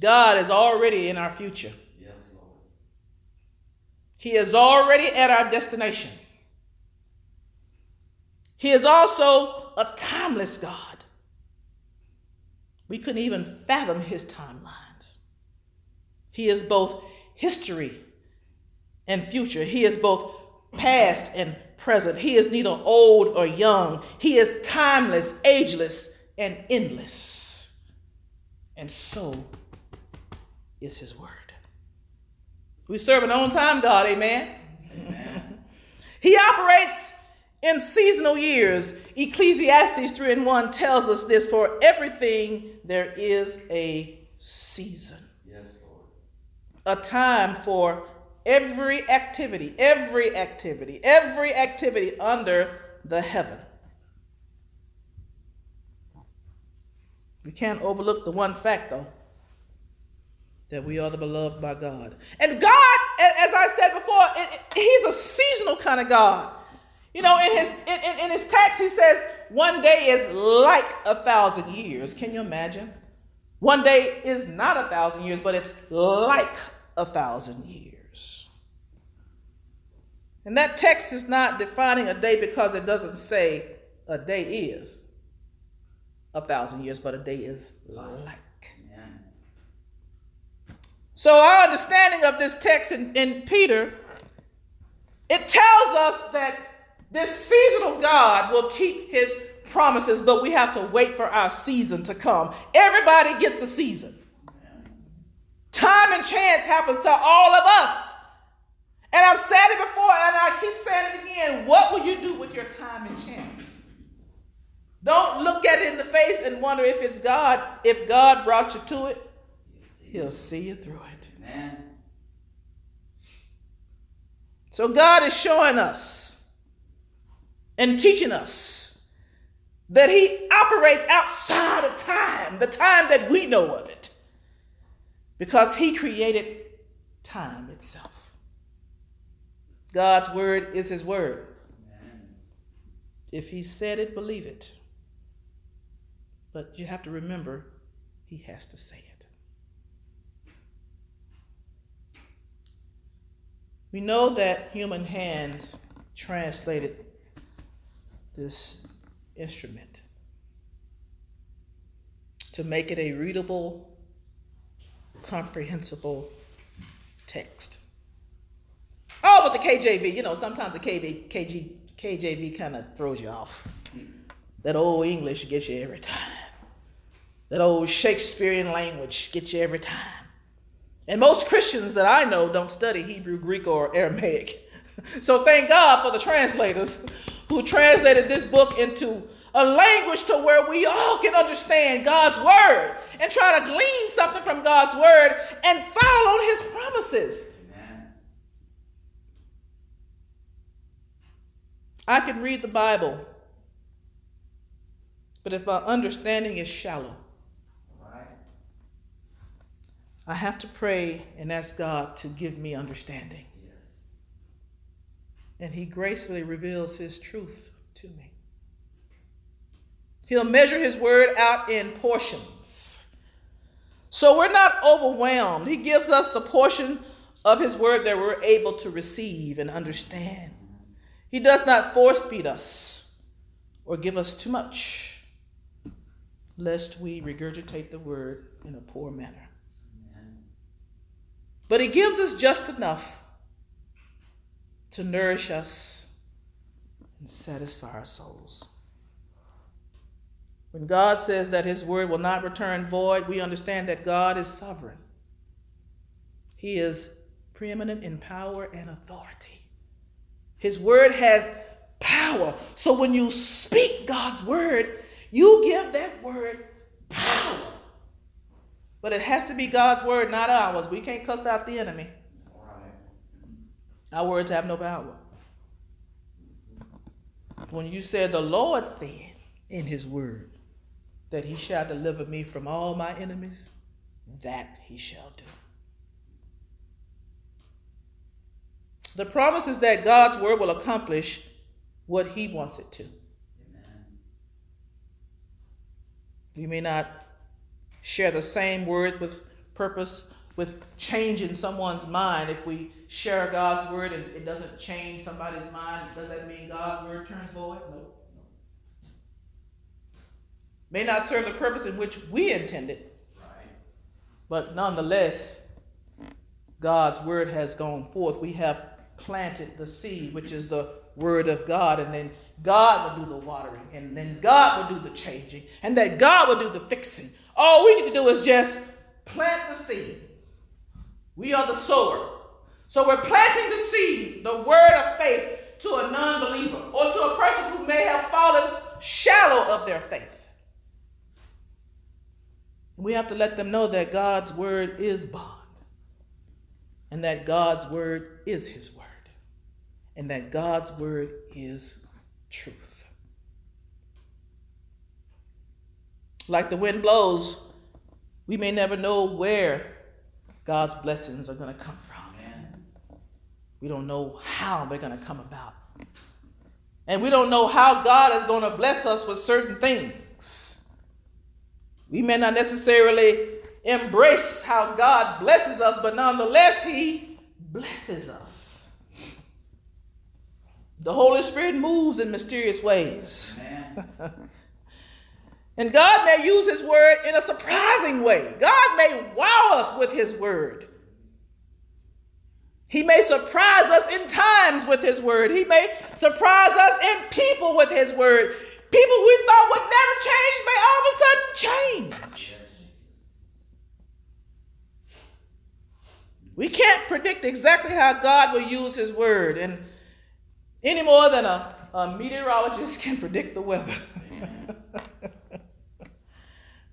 God is already in our future. He is already at our destination. He is also a timeless God. We couldn't even fathom his timelines. He is both history and future. He is both past and present. He is neither old or young. He is timeless, ageless, and endless. And so is his word. We serve an on time God, amen? amen. he operates in seasonal years. Ecclesiastes 3 and 1 tells us this for everything there is a season. Yes, Lord. A time for every activity, every activity, every activity under the heaven. We can't overlook the one fact, though that we are the beloved by God. And God, as I said before, He's a seasonal kind of God. You know, in his in, in his text, he says, one day is like a thousand years. Can you imagine? One day is not a thousand years, but it's like a thousand years. And that text is not defining a day because it doesn't say a day is a thousand years, but a day is like. So, our understanding of this text in, in Peter, it tells us that this seasonal God will keep his promises, but we have to wait for our season to come. Everybody gets a season. Time and chance happens to all of us. And I've said it before and I keep saying it again. What will you do with your time and chance? Don't look at it in the face and wonder if it's God, if God brought you to it. He'll see you through it. Amen. So God is showing us and teaching us that He operates outside of time, the time that we know of it, because He created time itself. God's word is His word. If He said it, believe it. But you have to remember, He has to say it. We know that human hands translated this instrument to make it a readable, comprehensible text. Oh, but the KJV, you know, sometimes the KV, KG, KJV kind of throws you off. That old English gets you every time. That old Shakespearean language gets you every time. And most Christians that I know don't study Hebrew, Greek, or Aramaic. So thank God for the translators who translated this book into a language to where we all can understand God's word and try to glean something from God's word and follow his promises. Amen. I can read the Bible, but if my understanding is shallow, I have to pray and ask God to give me understanding. Yes. And He gracefully reveals His truth to me. He'll measure His word out in portions. So we're not overwhelmed. He gives us the portion of His word that we're able to receive and understand. He does not force feed us or give us too much, lest we regurgitate the word in a poor manner. But He gives us just enough to nourish us and satisfy our souls. When God says that His word will not return void, we understand that God is sovereign. He is preeminent in power and authority. His word has power. So when you speak God's word, you give that word power. But it has to be God's word, not ours. We can't cuss out the enemy. Our words have no power. When you said, The Lord said in his word that he shall deliver me from all my enemies, that he shall do. The promise is that God's word will accomplish what he wants it to. Amen. You may not share the same words with purpose with changing someone's mind. If we share God's word and it doesn't change somebody's mind, does that mean God's word turns void? No. no. May not serve the purpose in which we intended, Right. but nonetheless, God's word has gone forth. We have planted the seed, which is the word of God, and then God will do the watering, and then God will do the changing, and that God will do the fixing. All we need to do is just plant the seed. We are the sower. So we're planting the seed, the word of faith, to a non believer or to a person who may have fallen shallow of their faith. We have to let them know that God's word is bond, and that God's word is his word, and that God's word is truth. Like the wind blows, we may never know where God's blessings are going to come from. We don't know how they're going to come about. And we don't know how God is going to bless us with certain things. We may not necessarily embrace how God blesses us, but nonetheless, He blesses us. The Holy Spirit moves in mysterious ways. And God may use His word in a surprising way. God may wow us with His word. He may surprise us in times with His word. He may surprise us in people with His word. People we thought would never change may all of a sudden change. We can't predict exactly how God will use His word, and any more than a, a meteorologist can predict the weather.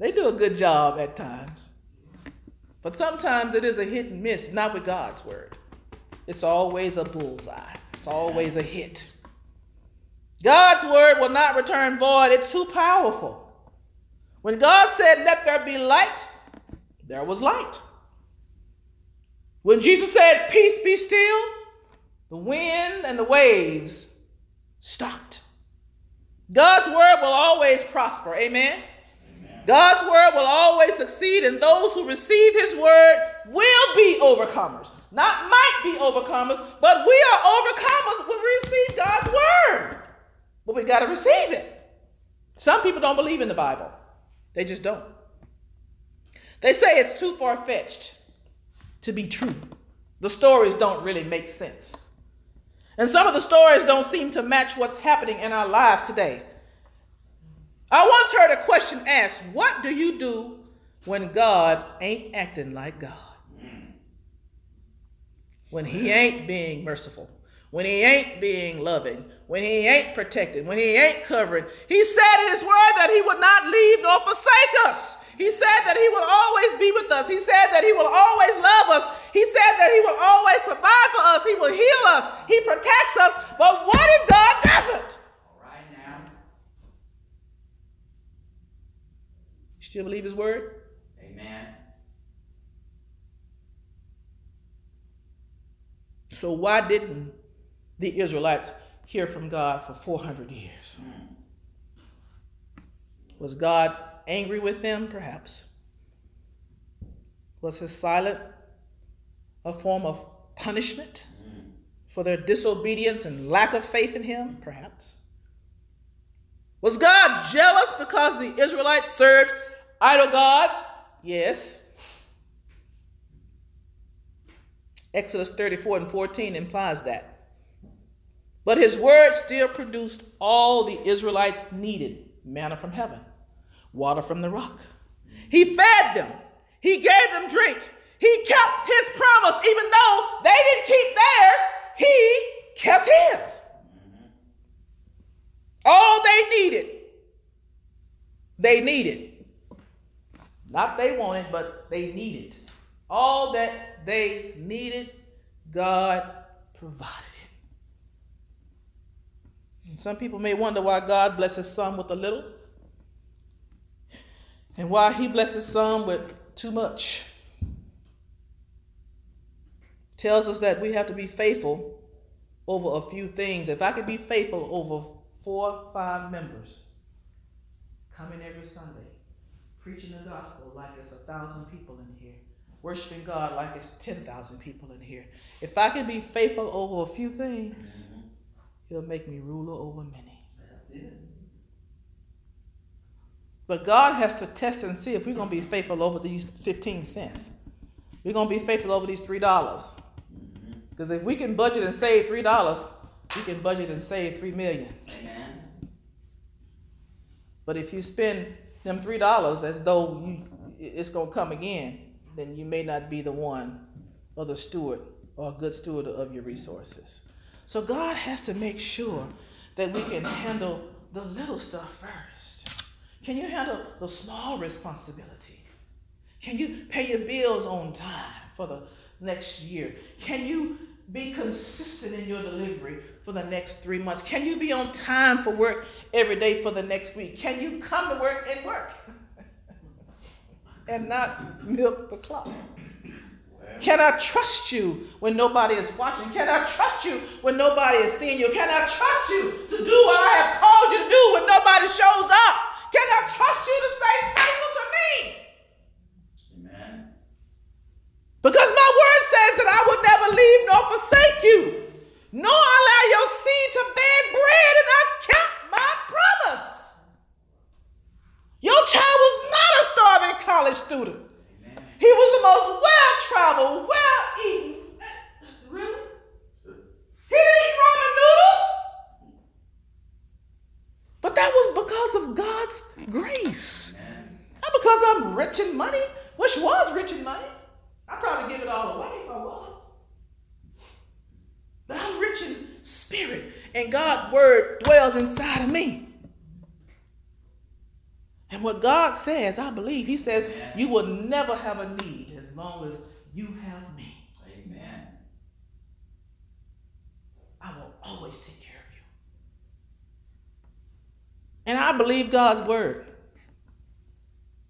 They do a good job at times. But sometimes it is a hit and miss, not with God's word. It's always a bullseye, it's always a hit. God's word will not return void, it's too powerful. When God said, Let there be light, there was light. When Jesus said, Peace be still, the wind and the waves stopped. God's word will always prosper. Amen. Amen. God's word will always succeed, and those who receive his word will be overcomers. Not might be overcomers, but we are overcomers when we receive God's word. But we got to receive it. Some people don't believe in the Bible, they just don't. They say it's too far fetched to be true. The stories don't really make sense. And some of the stories don't seem to match what's happening in our lives today. I once heard a question asked What do you do when God ain't acting like God? When He ain't being merciful, when He ain't being loving, when He ain't protecting, when He ain't covering. He said in His word that He would not leave nor forsake us. He said that He will always be with us. He said that He will always love us. He said that He will always provide for us. He will heal us. He protects us. But what if God doesn't? All right now. You still believe His word? Amen. So, why didn't the Israelites hear from God for 400 years? Hmm. Was God angry with them? Perhaps. Was his silence a form of punishment for their disobedience and lack of faith in him? Perhaps. Was God jealous because the Israelites served idol gods? Yes. Exodus 34 and 14 implies that. But his word still produced all the Israelites needed manna from heaven, water from the rock. He fed them, he gave them drink, he kept his promise, even though they didn't keep theirs, he kept his. All they needed, they needed. Not they wanted, but they needed. All that they needed, God provided it. And some people may wonder why God blesses some with a little and why he blesses some with too much. Tells us that we have to be faithful over a few things. If I could be faithful over four, five members coming every Sunday, preaching the gospel like it's a thousand people in here, worshiping God like it's 10,000 people in here. If I can be faithful over a few things, mm-hmm. He'll make me ruler over many. That's it. But God has to test and see if we're going to be faithful over these 15 cents. We're going to be faithful over these $3. Because if we can budget and save $3, we can budget and save 3 million. Amen. But if you spend them $3 as though you, it's going to come again, then you may not be the one or the steward or a good steward of your resources. So God has to make sure that we can handle the little stuff first. Can you handle the small responsibility? Can you pay your bills on time for the next year? Can you be consistent in your delivery for the next three months? Can you be on time for work every day for the next week? Can you come to work and work and not milk the clock? Can I trust you when nobody is watching? Can I trust you when nobody is seeing you? Can I trust you to do what I have called you to do when nobody shows up? Can I trust you to stay faithful to me? Amen. Because my word says that I would never leave nor forsake you, nor allow your seed to beg bread, and I've kept my promise. Your child was not a starving college student. He was the most well traveled, well eaten. Really? He didn't eat ramen noodles. But that was because of God's grace. Not because I'm rich in money, which was rich in money. I'd probably give it all away if I was. But I'm rich in spirit, and God's word dwells inside of me. And what God says, I believe, He says, Amen. you will never have a need as long as you have me. Amen. I will always take care of you. And I believe God's word.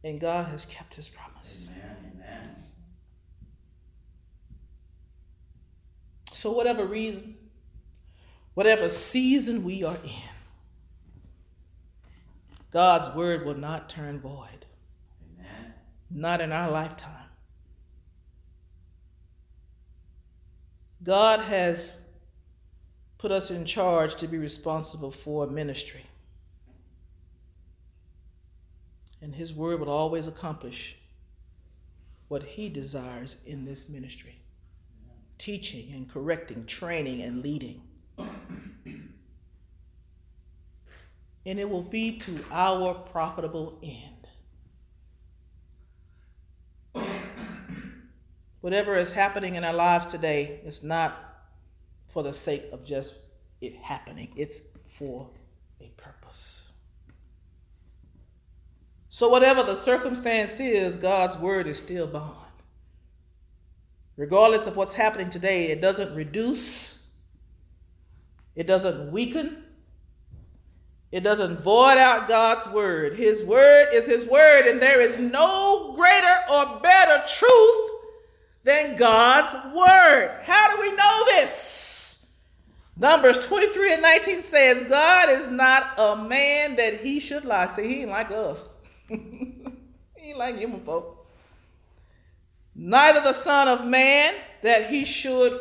And God has kept his promise. Amen. Amen. So, whatever reason, whatever season we are in, God's word will not turn void. Amen. Not in our lifetime. God has put us in charge to be responsible for ministry. And His word will always accomplish what He desires in this ministry teaching and correcting, training and leading. and it will be to our profitable end. Whatever is happening in our lives today is not for the sake of just it happening, it's for a purpose. So, whatever the circumstance is, God's word is still bond. Regardless of what's happening today, it doesn't reduce, it doesn't weaken, it doesn't void out God's word. His word is His word, and there is no greater or better truth than God's word. How do we know this? Numbers 23 and 19 says, God is not a man that he should lie. See, he ain't like us. he ain't like human folk. Neither the Son of Man that he should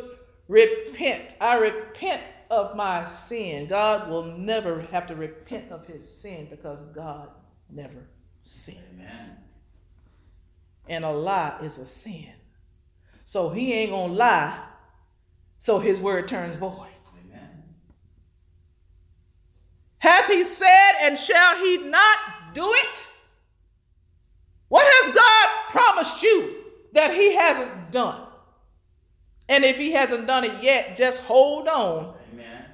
repent. I repent of my sin. God will never have to repent of his sin because God never sins. Amen. And a lie is a sin. So he ain't gonna lie, so his word turns void. Amen. Hath he said, and shall he not do it? What has God promised you that he hasn't done? And if he hasn't done it yet, just hold on. Amen.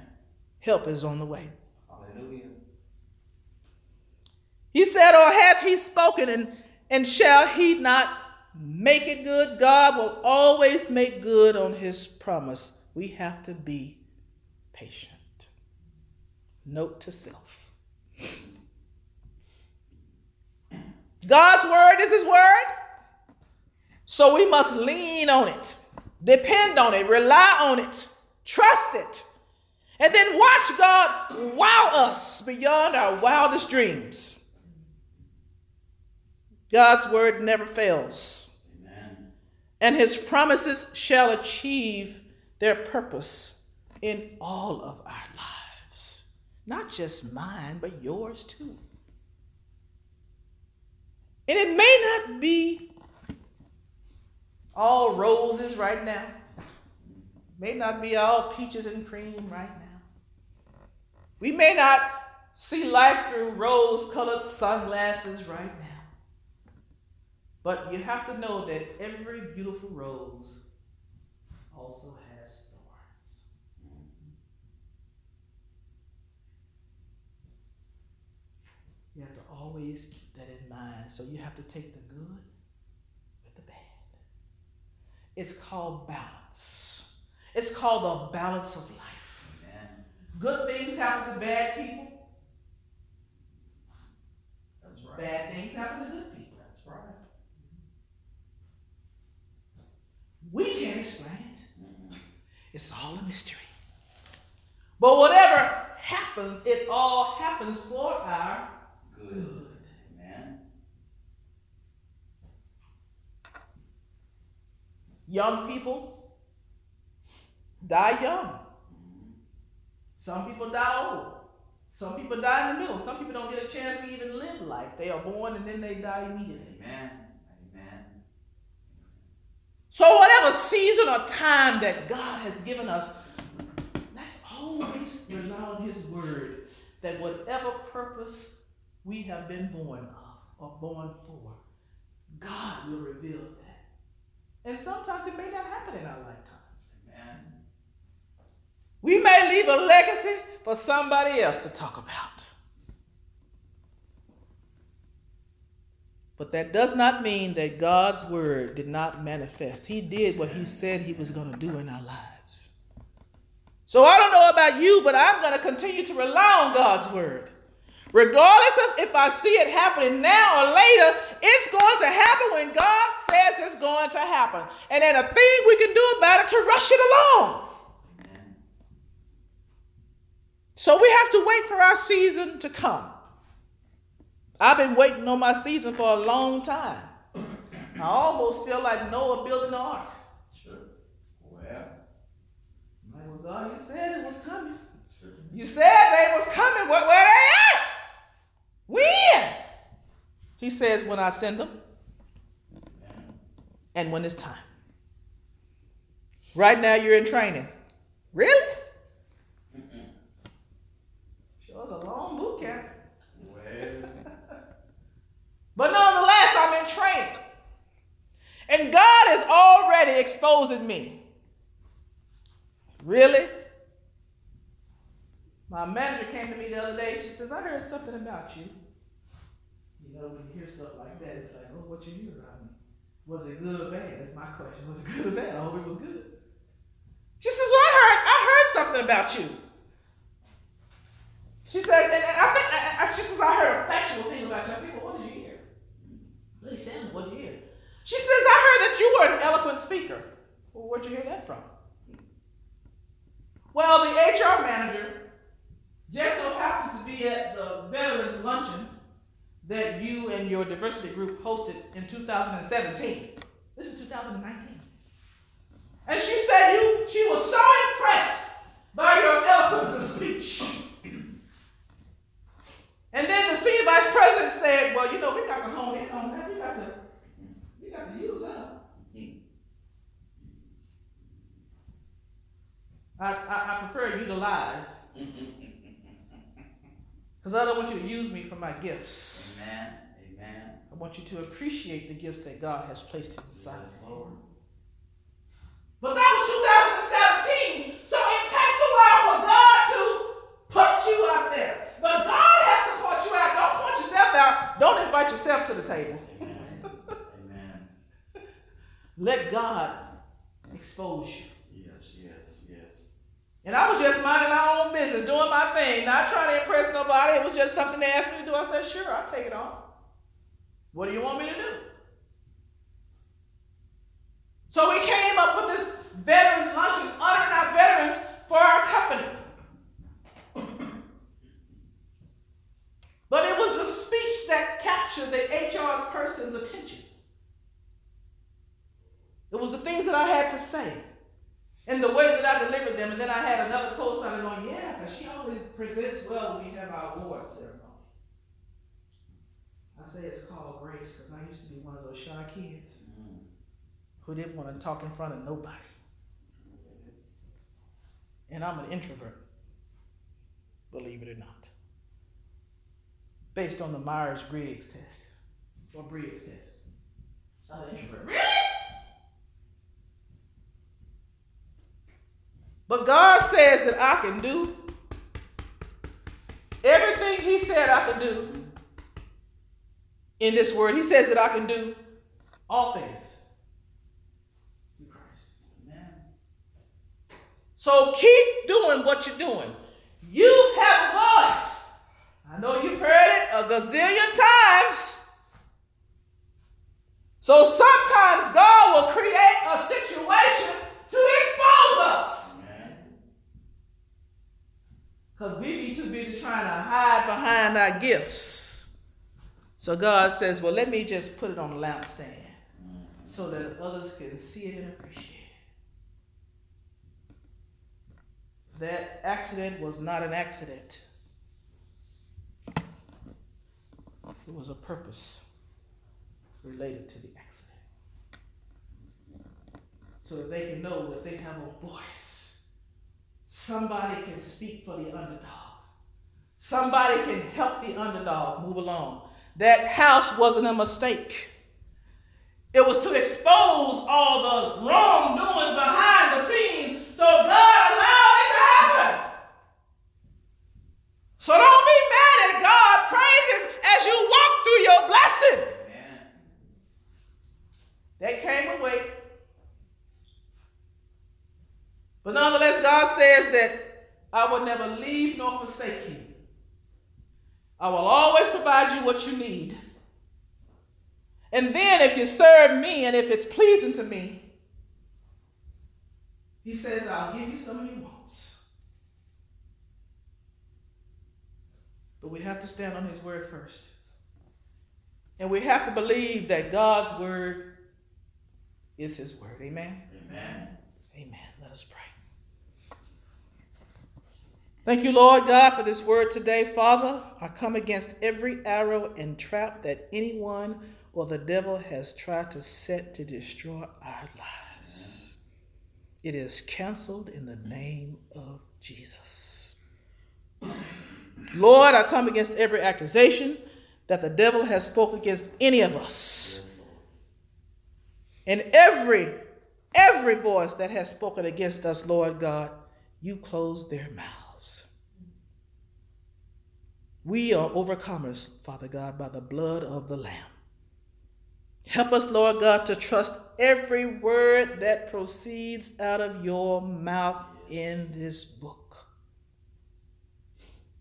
Help is on the way. Hallelujah. He said, Or have he spoken, and, and shall he not make it good? God will always make good on his promise. We have to be patient. Note to self God's word is his word, so we must lean on it, depend on it, rely on it, trust it. And then watch God wow us beyond our wildest dreams. God's word never fails, Amen. and his promises shall achieve their purpose in all of our lives. Not just mine, but yours too. And it may not be all roses right now. May not be all peaches and cream right now. We may not see life through rose colored sunglasses right now. But you have to know that every beautiful rose also has thorns. You have to always keep that in mind. So you have to take the good with the bad. It's called balance. It's called the balance of life. Amen. Good things happen to bad people. That's right. Bad things happen to good people. That's right. We can't explain it. Mhm. It's all a mystery. But whatever happens, it all happens for our Good. good. Young people die young. Some people die old. Some people die in the middle. Some people don't get a chance to even live life. They are born and then they die immediately. Amen. Amen. So, whatever season or time that God has given us, let's always rely on His word that whatever purpose we have been born of or born for, God will reveal that. And sometimes it may not happen in our lifetime. Amen. We may leave a legacy for somebody else to talk about. But that does not mean that God's word did not manifest. He did what he said he was going to do in our lives. So I don't know about you, but I'm going to continue to rely on God's word. Regardless of if I see it happening now or later, it's going to happen when God says it's going to happen. And then a thing we can do about it to rush it along. So we have to wait for our season to come. I've been waiting on my season for a long time. I almost feel like Noah building the ark. Sure. Well. Like, well, God, you said it was coming. Sure. You said they was coming. Where, where they at? When? He says, when I send them and when it's time. Right now, you're in training. Really? Sure, it's a long boot camp. Well. But nonetheless, I'm in training. And God is already exposing me. Really? My manager came to me the other day. She says, I heard something about you. You know, when you hear stuff like that, it's like, oh, what you hear about me? Was it good or bad? That's my question. Was it good or bad? I hope it was good. She says, well, I heard, I heard something about you. She says, and I think, I, I, she says, I heard a factual thing about you. I think, well, what did you hear? Really, Sam, what did you hear? She says, I heard heard that you were an eloquent speaker. Well, where'd you hear that from? Well, the HR manager just so happens to be at the Veterans Luncheon that you and your diversity group hosted in 2017. This is 2019. And she said you she was so impressed by your eloquence of speech. And then the senior vice president said, Well, you know, we got to hone in on that. We got to, we got to use that. Hmm. I, I, I prefer utilize. Because I don't want you to use me for my gifts. Amen. Amen. I want you to appreciate the gifts that God has placed inside Yes, of you. Lord. But that was 2017. So it takes a while for God to put you out there. But God has to put you out. Don't put yourself out. Don't invite yourself to the table. Amen. Amen. Let God expose you. And I was just minding my own business, doing my thing, not trying to impress nobody. It was just something they asked me to do. I said, sure, I'll take it on. What do you want me to do? So we came up with this veterans luncheon, honoring our veterans for our company. But it was the speech that captured the HR's person's attention. It was the things that I had to say and the way that I delivered them. And then I had another co-signer going, yeah, because she always presents well when we have our award ceremony. I say it's called grace because I used to be one of those shy kids Mm. who didn't want to talk in front of nobody. And I'm an introvert, believe it or not. Based on the Myers Briggs test or Briggs test. I'm an introvert. Really? But God says that I can do everything He said I can do in this word. He says that I can do all things through Christ. Amen. So keep doing what you're doing. You have a voice. I know you've heard it a gazillion times. So sometimes God will create a situation to expose us. Amen. Because we be too busy trying to hide behind our gifts. So God says, well, let me just put it on the lampstand so that others can see it and appreciate it. That accident was not an accident. It was a purpose related to the accident. So that they can know that they have a voice. Somebody can speak for the underdog. Somebody can help the underdog move along. That house wasn't a mistake. It was to expose all the wrongdoings behind the scenes so God allowed it to happen. So don't be mad at God. Praise Him as you walk through your blessing. Amen. That came with But nonetheless, God says that I will never leave nor forsake you. I will always provide you what you need. And then, if you serve me and if it's pleasing to me, He says, I'll give you some of your wants. But we have to stand on His word first. And we have to believe that God's word is His word. Amen. Amen. Amen. Let us pray. Thank you, Lord God, for this word today. Father, I come against every arrow and trap that anyone or the devil has tried to set to destroy our lives. It is canceled in the name of Jesus. Lord, I come against every accusation that the devil has spoken against any of us. And every every voice that has spoken against us, Lord God, you close their mouths. We are overcomers, Father God, by the blood of the Lamb. Help us, Lord God, to trust every word that proceeds out of your mouth in this book.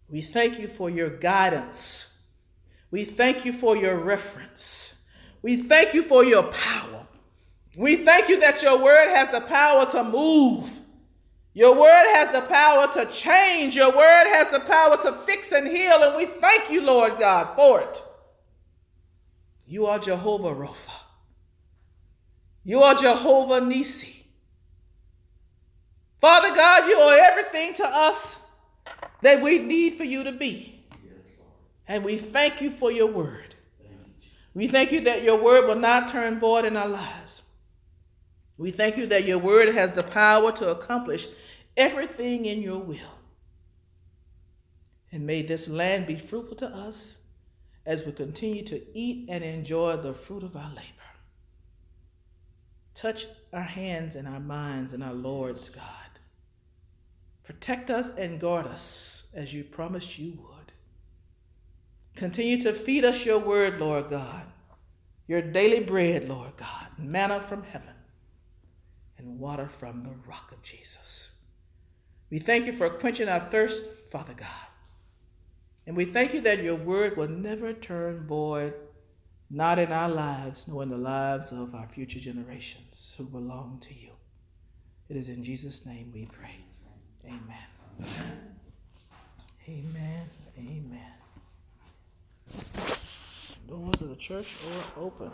We thank you for your guidance. We thank you for your reference. We thank you for your power. We thank you that your word has the power to move. Your word has the power to change. Your word has the power to fix and heal. And we thank you, Lord God, for it. You are Jehovah Rapha. You are Jehovah Nissi. Father God, you are everything to us that we need for you to be. And we thank you for your word. We thank you that your word will not turn void in our lives. We thank you that your word has the power to accomplish everything in your will. And may this land be fruitful to us as we continue to eat and enjoy the fruit of our labor. Touch our hands and our minds and our Lord's God. Protect us and guard us as you promised you would. Continue to feed us your word, Lord God, your daily bread, Lord God, manna from heaven, and water from the rock of Jesus. We thank you for quenching our thirst, Father God. And we thank you that your word will never turn void, not in our lives, nor in the lives of our future generations who belong to you. It is in Jesus' name we pray. Amen. Amen. Amen. Doors of the church are open.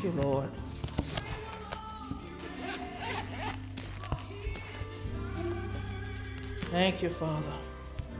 Thank you, Lord. Thank you, Father.